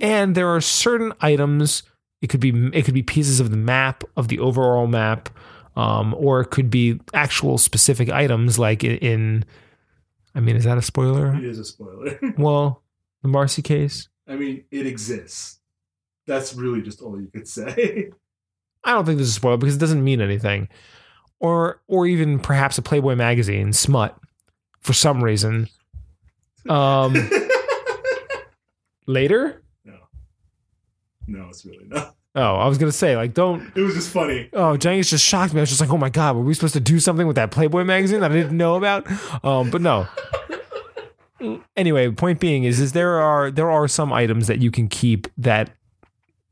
And there are certain items. It could be it could be pieces of the map of the overall map, um, or it could be actual specific items like in I mean, is that a spoiler? it is a spoiler. Well, the Marcy case. I mean, it exists. That's really just all you could say. I don't think this is a spoiler because it doesn't mean anything. Or or even perhaps a Playboy magazine smut for some reason. Um later? no. No, it's really not. Oh, I was gonna say like don't. It was just funny. Oh, Cengiz just shocked me. I was just like, oh my god, were we supposed to do something with that Playboy magazine that I didn't know about? Um, but no. Anyway, point being is, is there are there are some items that you can keep that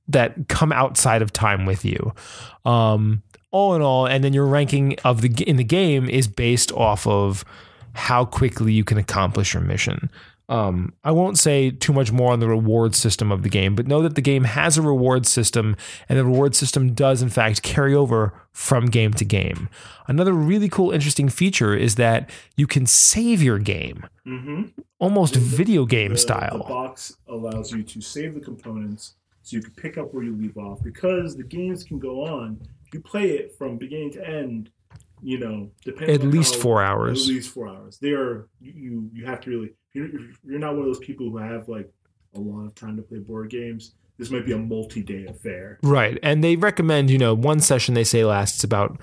that come outside of time with you. Um, all in all, and then your ranking of the in the game is based off of how quickly you can accomplish your mission. Um, I won't say too much more on the reward system of the game, but know that the game has a reward system, and the reward system does, in fact, carry over from game to game. Another really cool, interesting feature is that you can save your game, Mm-hmm. almost video game The style. The box allows you to save the components so you can pick up where you leave off because the games can go on. You play it from beginning to end. You know, depending At least how- four At least four hours. They are you. You have to really. You're, you're not one of those people who have like a lot of time to play board games. This might be a multi-day affair. Right. And they recommend, you know, one session they say lasts about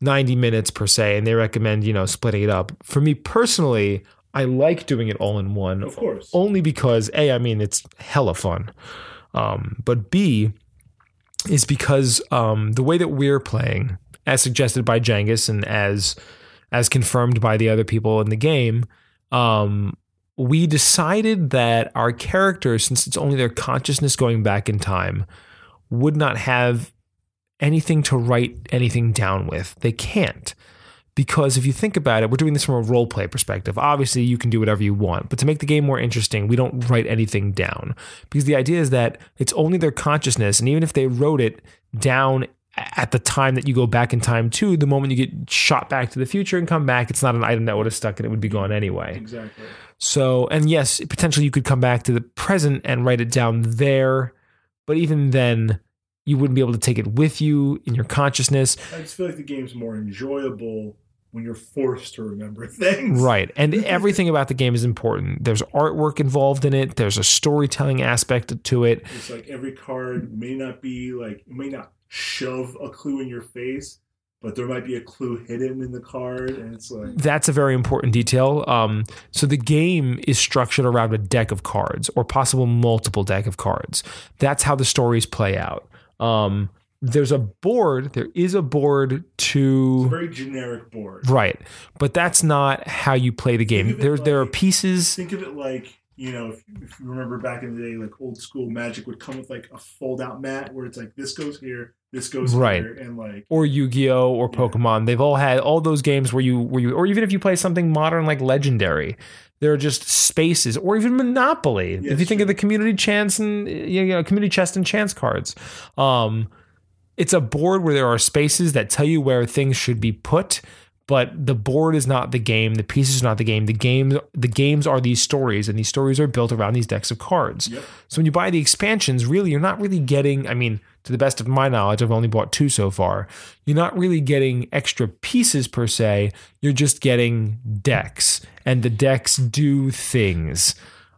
90 minutes per se, and they recommend, you know, splitting it up. For me personally, I like doing it all in one, Of course. only because A, I mean, it's hella fun. Um, but B, is because um, the way that we're playing, as suggested by Cengiz and as as confirmed by the other people in the game, um, we decided that our characters, since it's only their consciousness going back in time, would not have anything to write anything down with. They can't. Because if you think about it, we're doing this from a role play perspective. Obviously, you can do whatever you want, but to make the game more interesting, we don't write anything down. Because the idea is that it's only their consciousness, and even if they wrote it down at the time that you go back in time to, the moment you get shot back to the future and come back, it's not an item that would have stuck and it would be gone anyway. Exactly. So, and yes, potentially you could come back to the present and write it down there, but even then, you wouldn't be able to take it with you in your consciousness. I just feel like the game's more enjoyable when you're forced to remember things. Right. And everything about the game is important. There's artwork involved in it, there's a storytelling aspect to it. It's like every card may not be like it may not shove a clue in your face, but there might be a clue hidden in the card, and it's like That's a very important detail. Um, so the game is structured around a deck of cards or possible multiple deck of cards. That's how the stories play out. Um, there's a board, there is a board a to very generic board. Right. But that's not how you play the game. of it There there are pieces Think of it like you know, if, if you remember back in the day, like old school Magic would come with like a fold out mat where it's like this goes here, this goes Right. here, and like or Yu-Gi-Oh or Yeah. Pokemon. They've all had all those games where you where you or even if you play something modern like Legendary, there are just spaces or even Monopoly. if you think true. of the community chance and you know community chest and chance cards. Um it's a board where there are spaces that tell you where things should be put, but the board is not the game, the pieces are not the game. The game the games are these stories and these stories are built around these decks of cards. Yep. So when you buy the expansions, really, you're not really getting, I mean, to the best of my knowledge, I've only bought two so far. You're not really getting extra pieces per se. You're just getting decks, and the decks do things.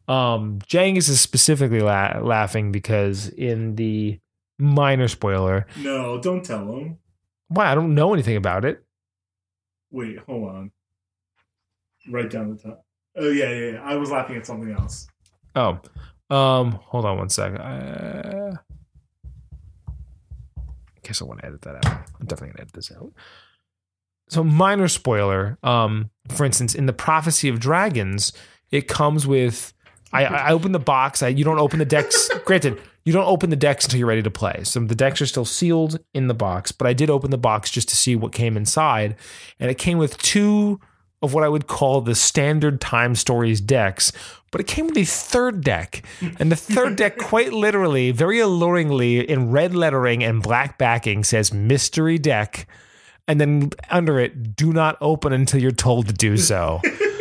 Um, Cengiz is specifically la- laughing because in the minor spoiler, no, don't tell him. why I don't know anything about it. Wait, hold on. Right down the top. Oh yeah, yeah, yeah. I was laughing at something else. Oh, um, hold on one second. Uh, I guess I want to edit that out. I'm definitely gonna edit this out. So, minor spoiler. Um, for instance, in the Prophecy of Dragons, it comes with. I, I open the box. I, you don't open the decks. granted, you don't open the decks until you're ready to play. So the decks are still sealed in the box. But I did open the box just to see what came inside, and it came with two of what I would call the standard time stories decks. But it came with a third deck, and the third deck, quite literally, very alluringly, in red lettering and black backing, says "Mystery Deck." and then under it, do not open until you're told to do so.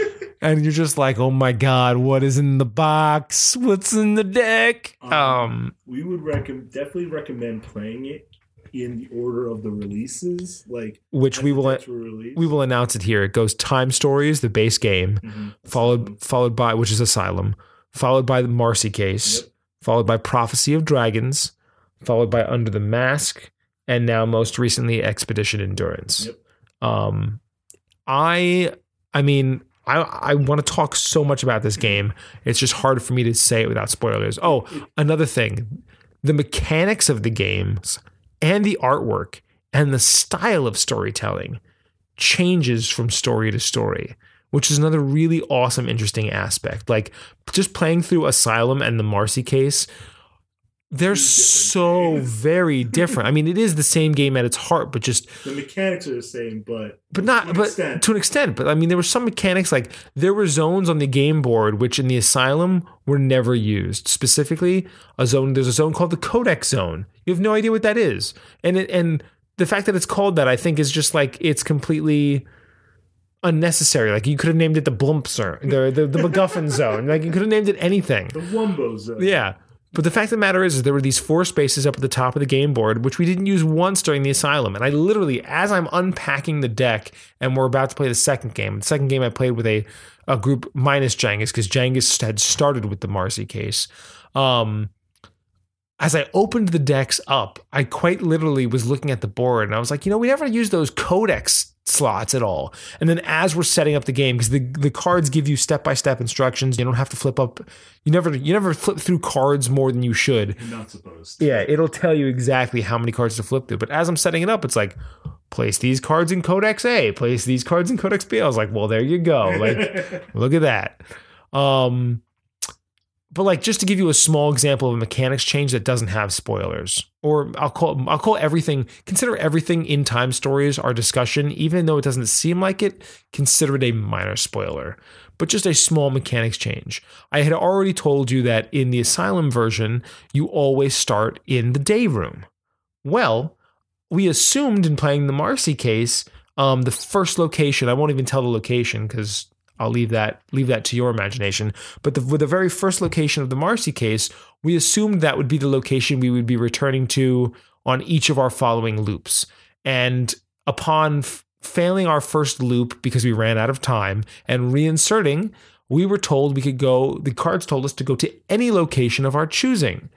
and you're just like, oh my god, what is in the box? What's in the deck? Um, We would recommend definitely recommend playing it in the order of the releases, like which we will decks were released. we will announce it here. It goes Time Stories, the base game, Mhm. followed followed by which is Asylum, followed by the Marcy case, Yep. followed by Prophecy of Dragons, followed by Under the Mask, and now most recently Expedition Endurance. Yep. Um, I I mean. I, I want to talk so much about this game. It's just hard for me to say it without spoilers. Oh, another thing. the mechanics of the games and the artwork and the style of storytelling changes from story to story, which is another really awesome, interesting aspect. Like just playing through Asylum and the Marcy case, they're so very different. I mean, it is the same game at its heart, but just The mechanics are the same, but but not To an but extent. to an extent. But I mean, there were some mechanics like there were zones on the game board which in the Asylum were never used. Specifically, a zone there's a zone called the Codex Zone. You have no idea what that is, and it, and the fact that it's called that, I think, is just like it's completely unnecessary. Like you could have named it the Blump Zone, the the, the MacGuffin Zone. Like you could have named it anything. the Wumbo zone. Yeah. But the fact of the matter is, is there were these four spaces up at the top of the game board, which we didn't use once during the asylum. And I literally, as I'm unpacking the deck and we're about to play the second game, the second game I played with a, a group minus Cengiz, because Cengiz had started with the Marcy case. Um, as I opened the decks up, I quite literally was looking at the board and I was like, you know, we never use those codex slots at all. And then as we're setting up the game, because the, the cards give you step by step instructions, you don't have to flip up. You never you never flip through cards more than you should. You're not supposed to. Yeah, it'll tell you exactly how many cards to flip through. But as I'm setting it up, it's like place these cards in Codex A, place these cards in Codex B. I was like, well, there you go. Like Look at that. Um, but like just to give you a small example of a mechanics change that doesn't have spoilers, or I'll call I'll call everything consider everything in time stories our discussion, even though it doesn't seem like it. Consider it a minor spoiler, but just a small mechanics change. I had already told you that in the Asylum version, you always start in the day room. Well, we assumed in playing the Marcy case, um, the first location. I won't even tell the location because I'll leave that leave that to your imagination. But the, with the very first location of the Marcy case, we assumed that would be the location we would be returning to on each of our following loops. And upon f- failing our first loop because we ran out of time and reinserting, we were told we could go. The cards told us to go to any location of our choosing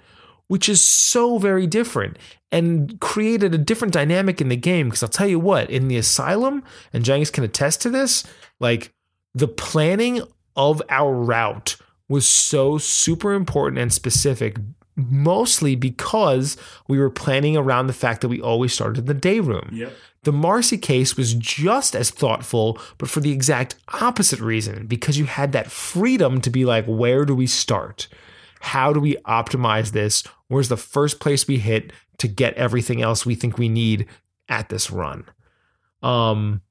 which is so very different and created a different dynamic in the game. Because I'll tell you what, in the asylum, and Cengiz can attest to this, like the planning of our route was so super important and specific, mostly because we were planning around the fact that we always started in the day room. Yep. The Marcy case was just as thoughtful, but for the exact opposite reason, because you had that freedom to be like, where do we start? How do we optimize this? Where's the first place we hit to get everything else we think we need at this run? Um,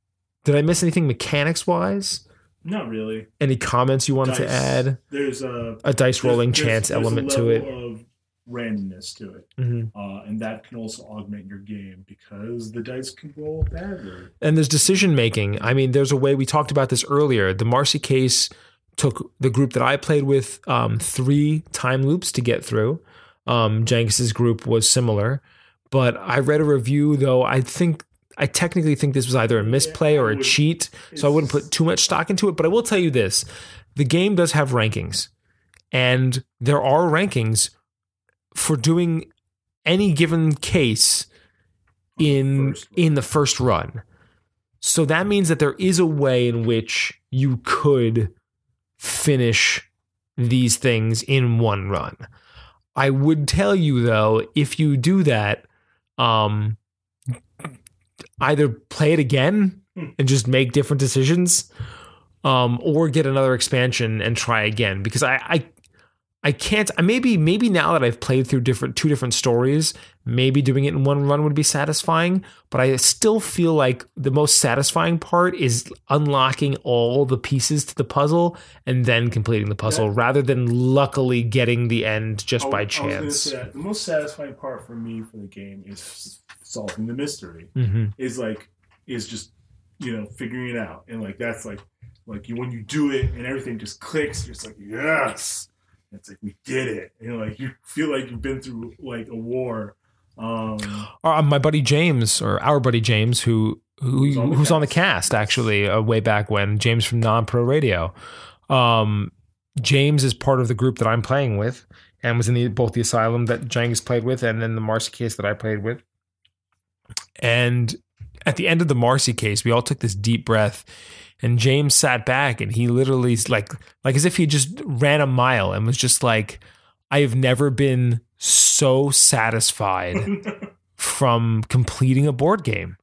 did I miss anything mechanics wise? Not really. Any comments you wanted to add? There's a A dice rolling there's- chance there's element to it. level Of randomness to it, Mhm. uh, and that can also augment your game because the dice can roll badly. And there's decision making. I mean, there's a way we talked about this earlier. The Marcy case took the group that I played with um, three time loops to get through. Um, Cengiz's group was similar, but I read a review though. I think I technically think this was either a misplay or a cheat, so I wouldn't put too much stock into it. But I will tell you this: the game does have rankings, and there are rankings for doing any given case in in the first run. So that means that there is a way in which you could finish these things in one run. I would tell you though, if you do that, um, either play it again Hmm. and just make different decisions, um, or get another expansion and try again. Because I, I I can't. I maybe maybe now that I've played through different two different stories, maybe doing it in one run would be satisfying. But I still feel like the most satisfying part is unlocking all the pieces to the puzzle and then completing the puzzle, Yeah. rather than luckily getting the end just I- by chance. say. The most satisfying part for me for the game is solving the mystery. hmm Is like is just you know figuring it out, and like that's like like you when you do it and everything just clicks. You're just like yes. It's like we did it. You know, like you feel like you've been through like a war. Um, Uh, my buddy James, or our buddy James, who who Who's on the who's on the cast. cast actually, uh, way back when James from Non Pro Radio. Um, James is part of the group that I'm playing with, and was in the, both the Asylum that James played with, and then the Marcy case that I played with. And at the end of the Marcy case, we all took this deep breath, and James sat back, and he literally like like as if he just ran a mile and was just like. I have never been so satisfied from completing a board game.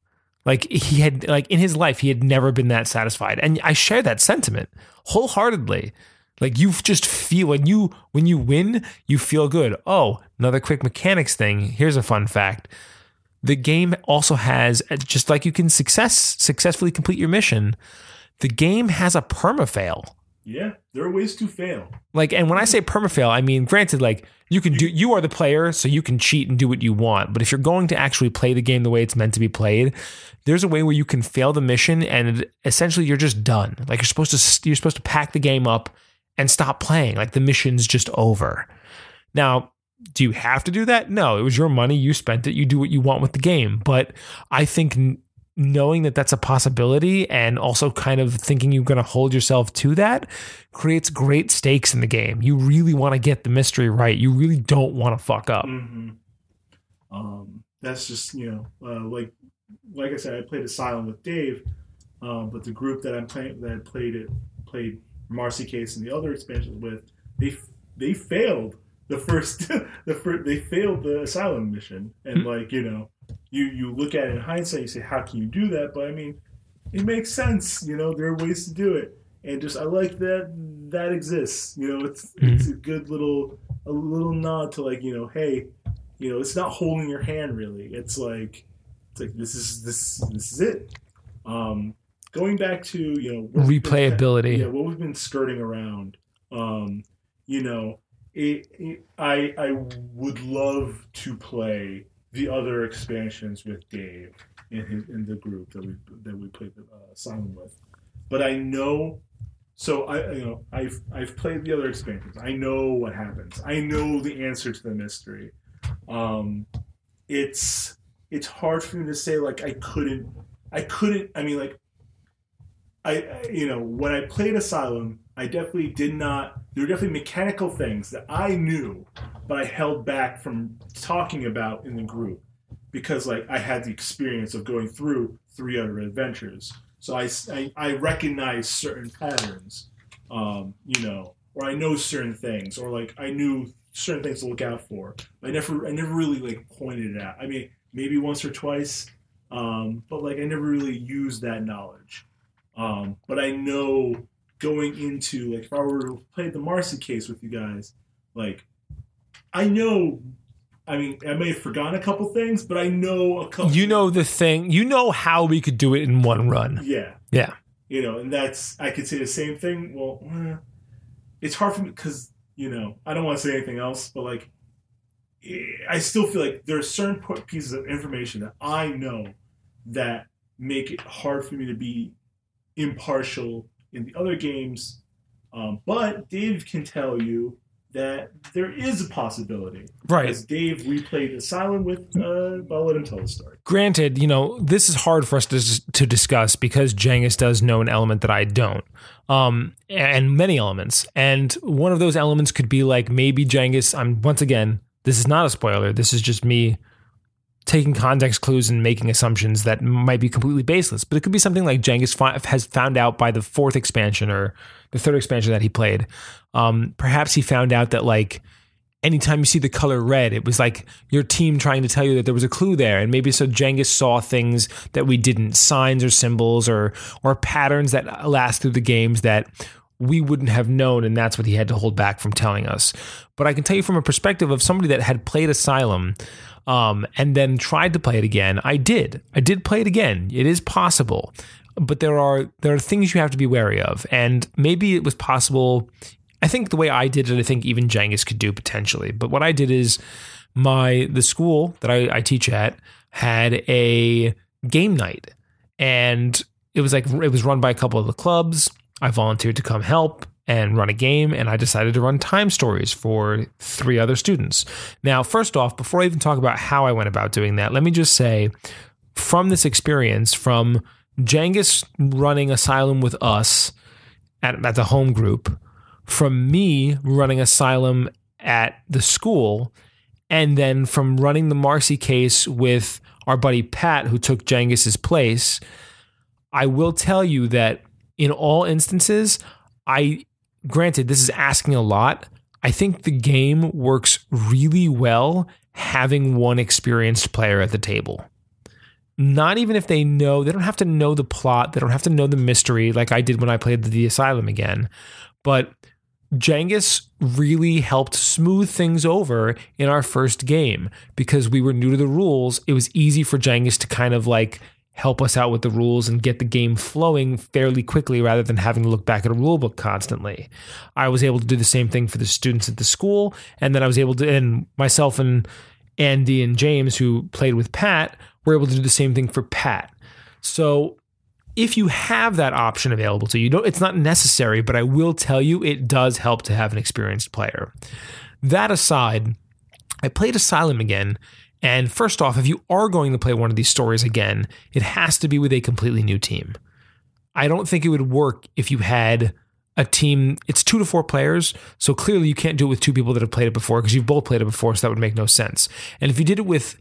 Like he had like in his life he had never been that satisfied. And I share that sentiment wholeheartedly. Like you just feel when you when you win, you feel good. Oh, another quick mechanics thing. Here's a fun fact. The game also has just like you can success successfully complete your mission, the game has a perma fail. Yeah, there are ways to fail. Like, and when I say permafail, I mean, granted, like you can do, you are the player, so you can cheat and do what you want. But if you're going to actually play the game the way it's meant to be played, there's a way where you can fail the mission, and essentially you're just done. Like you're supposed to, you're supposed to pack the game up and stop playing. Like the mission's just over. Now, do you have to do that? No, it was your money. You spent it. You do what you want with the game. But I think knowing that that's a possibility and also kind of thinking you're going to hold yourself to that creates great stakes in the game. You really want to get the mystery right. You really don't want to fuck up. Mm-hmm. Um, that's just you know, uh, like like I said, I played Asylum with Dave, um, but the group that I'm playing that played it played Marcy Case and the other expansions with, they they failed the first the first they failed the Asylum mission, and mm-hmm. like you know you you look at it in hindsight, you say, how can you do that? But I mean, it makes sense. You know, there are ways to do it, and just I like that that exists. You know, it's mm-hmm. it's a good little a little nod to like you know, hey, you know, it's not holding your hand really. It's like it's like this is this this is it. Um, going back to you know replayability, been, yeah, what we've been skirting around. Um, you know, it, I I would love to play the other expansions with Dave in his, in the group that we that we played the uh, Asylum with. But I know, so I you know I've I've played the other expansions. I know what happens. I know the answer to the mystery. Um, it's it's hard for me to say like I couldn't I couldn't I mean like I you know when I played Asylum I definitely did not. There were definitely mechanical things that I knew, but I held back from talking about in the group because, like, I had the experience of going through three other adventures. So I, I, I recognize certain patterns, um, you know, or I know certain things, or like I knew certain things to look out for. I never, I never really like pointed it out. I mean, maybe once or twice, um, but like I never really used that knowledge. Um, but I know going into like if I were to play the Marcy case with you guys, like I know I mean, I may have forgotten a couple things, but I know a couple. You know the thing. You know how we could do it in one run. Yeah. Yeah. You know, and that's I could say the same thing. Well, eh, it's hard for me because you know I don't want to say anything else, but like I still feel like there are certain pieces of information that I know that make it hard for me to be impartial in the other games. Um, but Dave can tell you that there is a possibility. Right. As Dave replayed Asylum with, uh, I'll let him tell the story. Granted, you know, this is hard for us to, to discuss because Cengiz does know an element that I don't. Um, and many elements. And one of those elements could be like maybe Cengiz, I'm once again, this is not a spoiler. This is just me taking context clues and making assumptions that might be completely baseless. But it could be something like Cengiz has found out by the fourth expansion or the third expansion that he played. Um, perhaps he found out that like anytime you see the color red, it was like your team trying to tell you that there was a clue there. And maybe so Cengiz saw things that we didn't, signs or symbols or or patterns that last through the games that we wouldn't have known, and that's what he had to hold back from telling us. But I can tell you from a perspective of somebody that had played Asylum, um, and then tried to play it again. I did. I did play it again. It is possible, but there are there are things you have to be wary of, and maybe it was possible. I think the way I did it, I think even Cengiz could do potentially. But what I did is my the school that I, I teach at had a game night, and it was like it was run by a couple of the clubs. I volunteered to come help and run a game, and I decided to run time stories for three other students. Now, first off, before I even talk about how I went about doing that, let me just say from this experience, from Cengiz running Asylum with us at, at the home group, from me running Asylum at the school, and then from running the Marcy case with our buddy Pat, who took Cengiz's place, I will tell you that in all instances, I granted, this is asking a lot. I think the game works really well having one experienced player at the table. Not even if they know, they don't have to know the plot, they don't have to know the mystery like I did when I played the Asylum again. But Cengiz really helped smooth things over in our first game because we were new to the rules. It was easy for Cengiz to kind of like help us out with the rules and get the game flowing fairly quickly rather than having to look back at a rule book constantly. I was able to do the same thing for the students at the school, and then I was able to, and myself and Andy and James, who played with Pat, were able to do the same thing for Pat. So if you have that option available to you, don't, it's not necessary, but I will tell you it does help to have an experienced player. That aside, I played Asylum again. And first off, if you are going to play one of these stories again, it has to be with a completely new team. I don't think it would work if you had a team, it's two to four players. So clearly you can't do it with two people that have played it before because you've both played it before. So that would make no sense. And if you did it with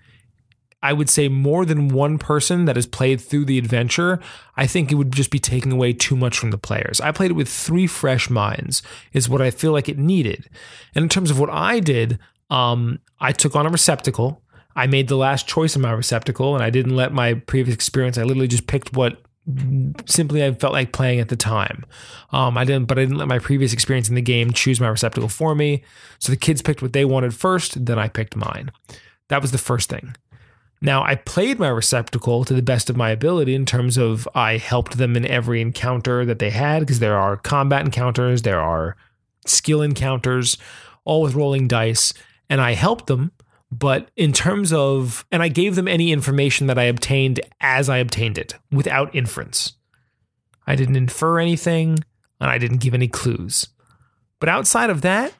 I would say more than one person that has played through the adventure, I think it would just be taking away too much from the players. I played it with three fresh minds, is what I feel like it needed. And in terms of what I did, um, I took on a receptacle. I made the last choice in my receptacle, and I didn't let my previous experience. I literally just picked what simply I felt like playing at the time. Um, I didn't, but I didn't let my previous experience in the game choose my receptacle for me. So the kids picked what they wanted first, then I picked mine. That was the first thing. Now, I played my receptacle to the best of my ability in terms of I helped them in every encounter that they had because there are combat encounters, there are skill encounters, all with rolling dice, and I helped them. But in terms of, and I gave them any information that I obtained as I obtained it without inference. I didn't infer anything and I didn't give any clues. But outside of that,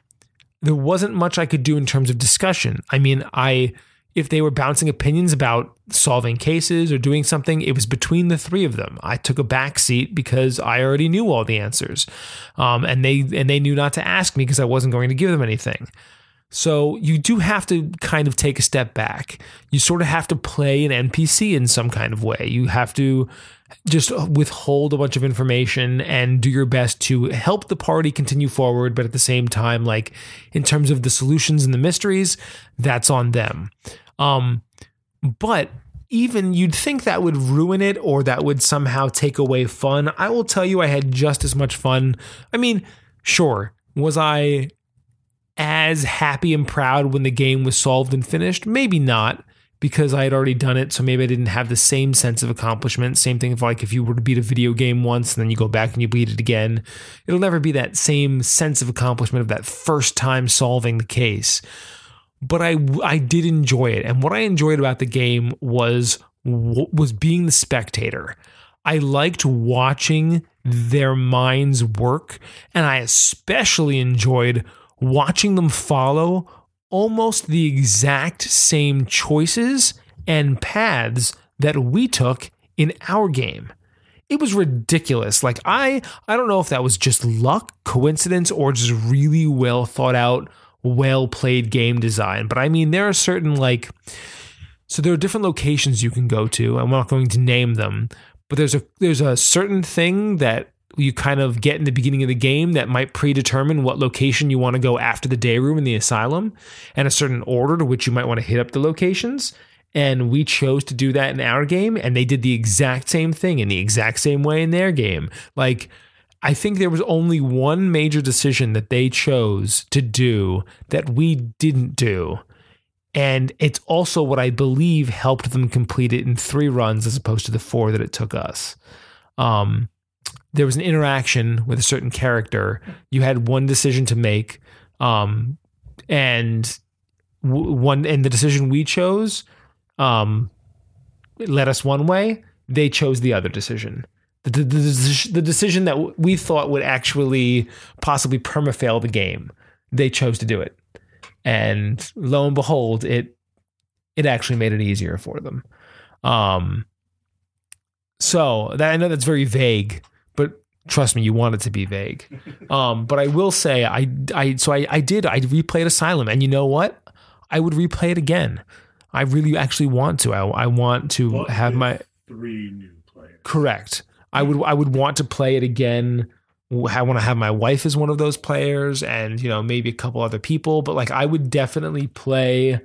there wasn't much I could do in terms of discussion. I mean, I if they were bouncing opinions about solving cases or doing something, it was between the three of them. I took a back seat because I already knew all the answers, um, and they and they knew not to ask me because I wasn't going to give them anything. So you do have to kind of take a step back. You sort of have to play an NPC in some kind of way. You have to just withhold a bunch of information and do your best to help the party continue forward, but at the same time, like in terms of the solutions and the mysteries, that's on them. Um, but even you'd think that would ruin it or that would somehow take away fun. I will tell you, I had just as much fun. I mean, sure, was I as happy and proud when the game was solved and finished? Maybe not because I had already done it. So maybe I didn't have the same sense of accomplishment. Same thing if like if you were to beat a video game once and then you go back and you beat it again, it'll never be that same sense of accomplishment of that first time solving the case but I I did enjoy it, and what I enjoyed about the game was was being the spectator. I liked watching their minds work, and I especially enjoyed watching them follow almost the exact same choices and paths that we took in our game. It was ridiculous. Like I I don't know if that was just luck, coincidence or just really well thought out well played game design. But I mean, there are certain like, so there are different locations you can go to. I'm not going to name them, but there's a there's a certain thing that you kind of get in the beginning of the game that might predetermine what location you want to go after the day room in the asylum, and a certain order to which you might want to hit up the locations. And we chose to do that in our game, and they did the exact same thing in the exact same way in their game. Like I think there was only one major decision that they chose to do that we didn't do. And it's also what I believe helped them complete it in three runs as opposed to the four that it took us. Um, there was an interaction with a certain character. You had one decision to make, um, and one and the decision we chose um, led us one way. They chose the other decision the, the, the decision that we thought would actually possibly permafail the game, they chose to do it, and lo and behold, it it actually made it easier for them. Um, so that I know that's very vague, but trust me, you want it to be vague. Um, but I will say, I I so I I did I replayed Asylum, and you know what? I would replay it again. I really actually want to. I, I want to well, have my three new players. Correct. I would I would want to play it again I want to have my wife as one of those players and you know maybe a couple other people but like I would definitely play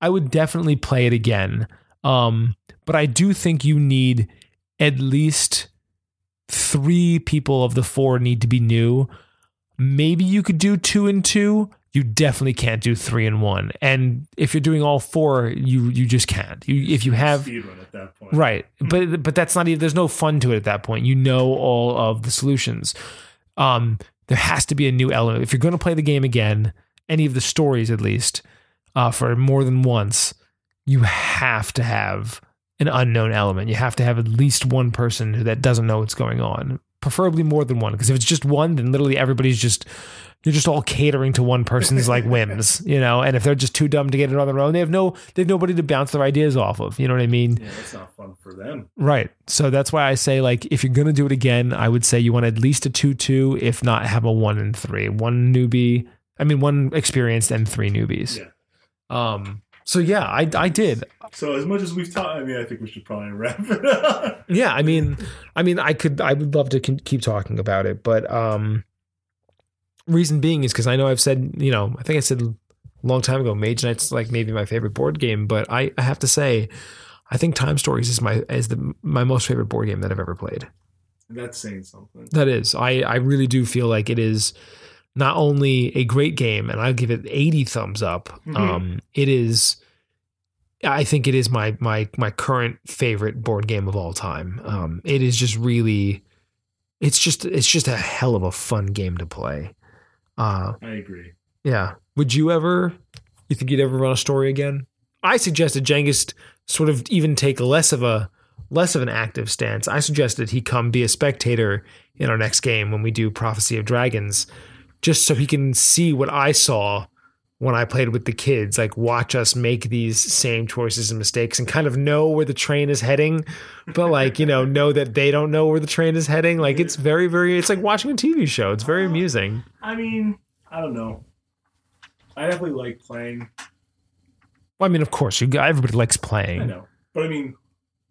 I would definitely play it again um but I do think you need at least 3 people of the 4 need to be new maybe you could do 2 and 2 you definitely can't do 3 and 1 and if you're doing all 4 you you just can't you if you have speedrun at that point. Right. But but that's not even there's no fun to it at that point. You know all of the solutions. Um there has to be a new element. If you're going to play the game again, any of the stories at least, uh for more than once, you have to have an unknown element. You have to have at least one person who that doesn't know what's going on. Preferably more than one because if it's just one then literally everybody's just you're just all catering to one person's like whims, you know. And if they're just too dumb to get it on their own, they have no, they have nobody to bounce their ideas off of. You know what I mean? Yeah, that's not fun for them. Right. So that's why I say like if you're gonna do it again, I would say you want at least a two two, if not have a one and three. One newbie, I mean one experienced and three newbies. Yeah. Um. So yeah, I I did. So as much as we've talked, I mean, I think we should probably wrap it up. Yeah. I mean, I mean, I could, I would love to keep talking about it, but um, reason being is because I know I've said, you know, I think I said a long time ago, Mage Knight's like maybe my favorite board game, but I, I have to say, I think Time Stories is my is the my most favorite board game that I've ever played. That's saying something. That is, I I really do feel like it is not only a great game, and I'll give it eighty thumbs up. Mhm. Um, it is. I think it is my my my current favorite board game of all time. Um, it is just really, it's just it's just a hell of a fun game to play. Uh, I agree. yeah. Would you ever? You think you'd ever run a story again? I suggested Cengiz sort of even take less of a less of an active stance. I suggested he come be a spectator in our next game when we do Prophecy of Dragons, just so he can see what I saw when I played with the kids. Like watch us make these same choices and mistakes, and kind of know where the train is heading, but like you know know that they don't know where the train is heading. Like it's very very. It's like watching a TV show. It's very amusing. I mean, I don't know. I definitely like playing. Well, I mean, of course, you everybody likes playing. I know, but I mean,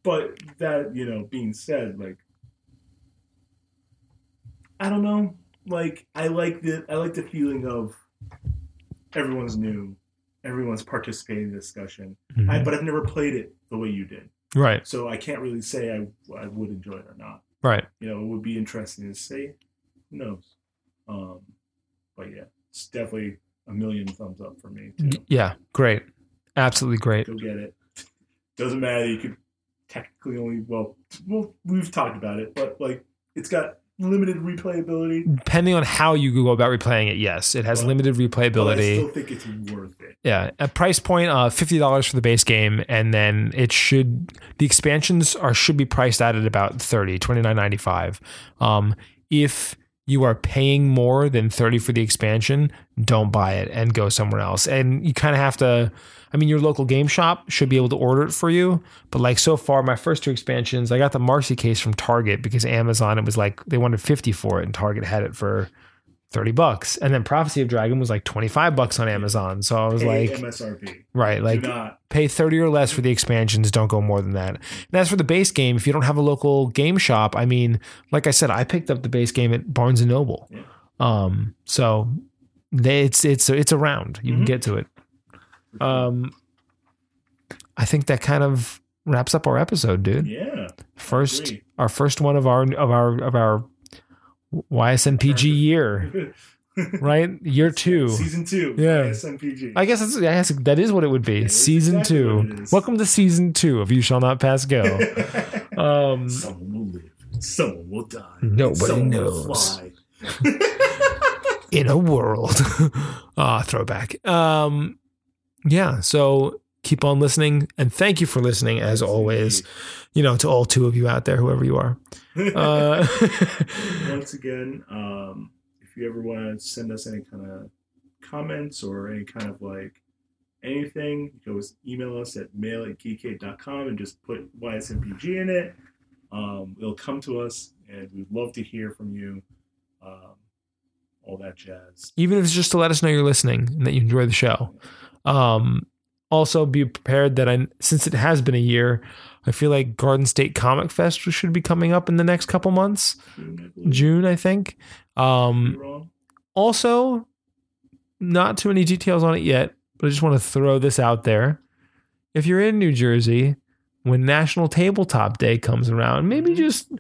but that you know, being said, like, I don't know. Like, I like the I like the feeling of everyone's new, everyone's participating in the discussion. Mhm. I, but I've never played it the way you did, right, so I can't really say I I would enjoy it or not. right. You know, it would be interesting to see. Who knows? Um, but yeah, it's definitely a million thumbs up for me too. Yeah, great. Absolutely great. Go get it. Doesn't matter. You could technically only well, well, we've talked about it, but like it's got limited replayability. Depending on how you go about replaying it, yes, it has But- limited But I replayability. still think it's worth it. yeah, a price point uh fifty dollars for the base game, and then it should the expansions are should be priced out at about 30 $29.95. Um, if you are paying more than 30 for the expansion, don't buy it and go somewhere else. And you kind of have to I mean your local game shop should be able to order it for you, but like so far my first two expansions, I got the Marcy case from Target because Amazon it was like they wanted 50 for it and Target had it for 30 bucks. And then Prophecy of Dragon was like 25 bucks on Amazon. So I was Pay like MSRP. right, like pay 30 or less for the expansions don't go more than that and as for the base game if you don't have a local game shop i mean like i said i picked up the base game at barnes and noble Yeah. um so they, it's it's it's around you Mhm. can get to it um i think that kind of wraps up our episode dude Yeah. first our first one of our of our of our ysmpg year right year two Season two. Yeah. SMPG. I guess that's, I guess that is what it would be. is season exactly two. what it is. Welcome to season two of You Shall Not Pass Go. Um, Someone will live. Someone will die. Nobody someone will knows. in a world. Ah, throwback. Um, yeah. So keep on listening, and thank you for listening as always. You know, to all two of you out there, whoever you are. Uh, Once again, um, if you ever want to send us any kind of comments or any kind of like anything, you can always email us at mail at geekade.com and just put YSMPG in it. Um, it'll come to us, and we'd love to hear from you. Um, all that jazz. even if it's just to let us know you're listening and that you enjoy the show. Um, also be prepared that I since it has been a year, I feel like Garden State Comic Fest should be coming up in the next couple months. June, I. June, I think. Um, Am I wrong? also, not too many details on it yet, but I just want to throw this out there. If you're in New Jersey, when National Tabletop Day comes around, maybe just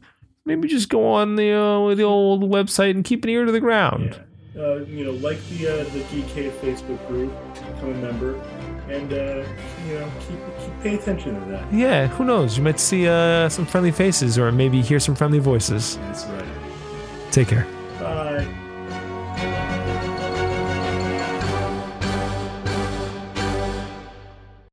maybe just go on the uh, the old website and keep an ear to the ground. Yeah. Uh, you know, like the uh, the Geekade Facebook group, become a member, and uh, you know, keep, keep pay attention to that. Yeah, who knows? You might see uh, some friendly faces or maybe hear some friendly voices. That's right. Take care.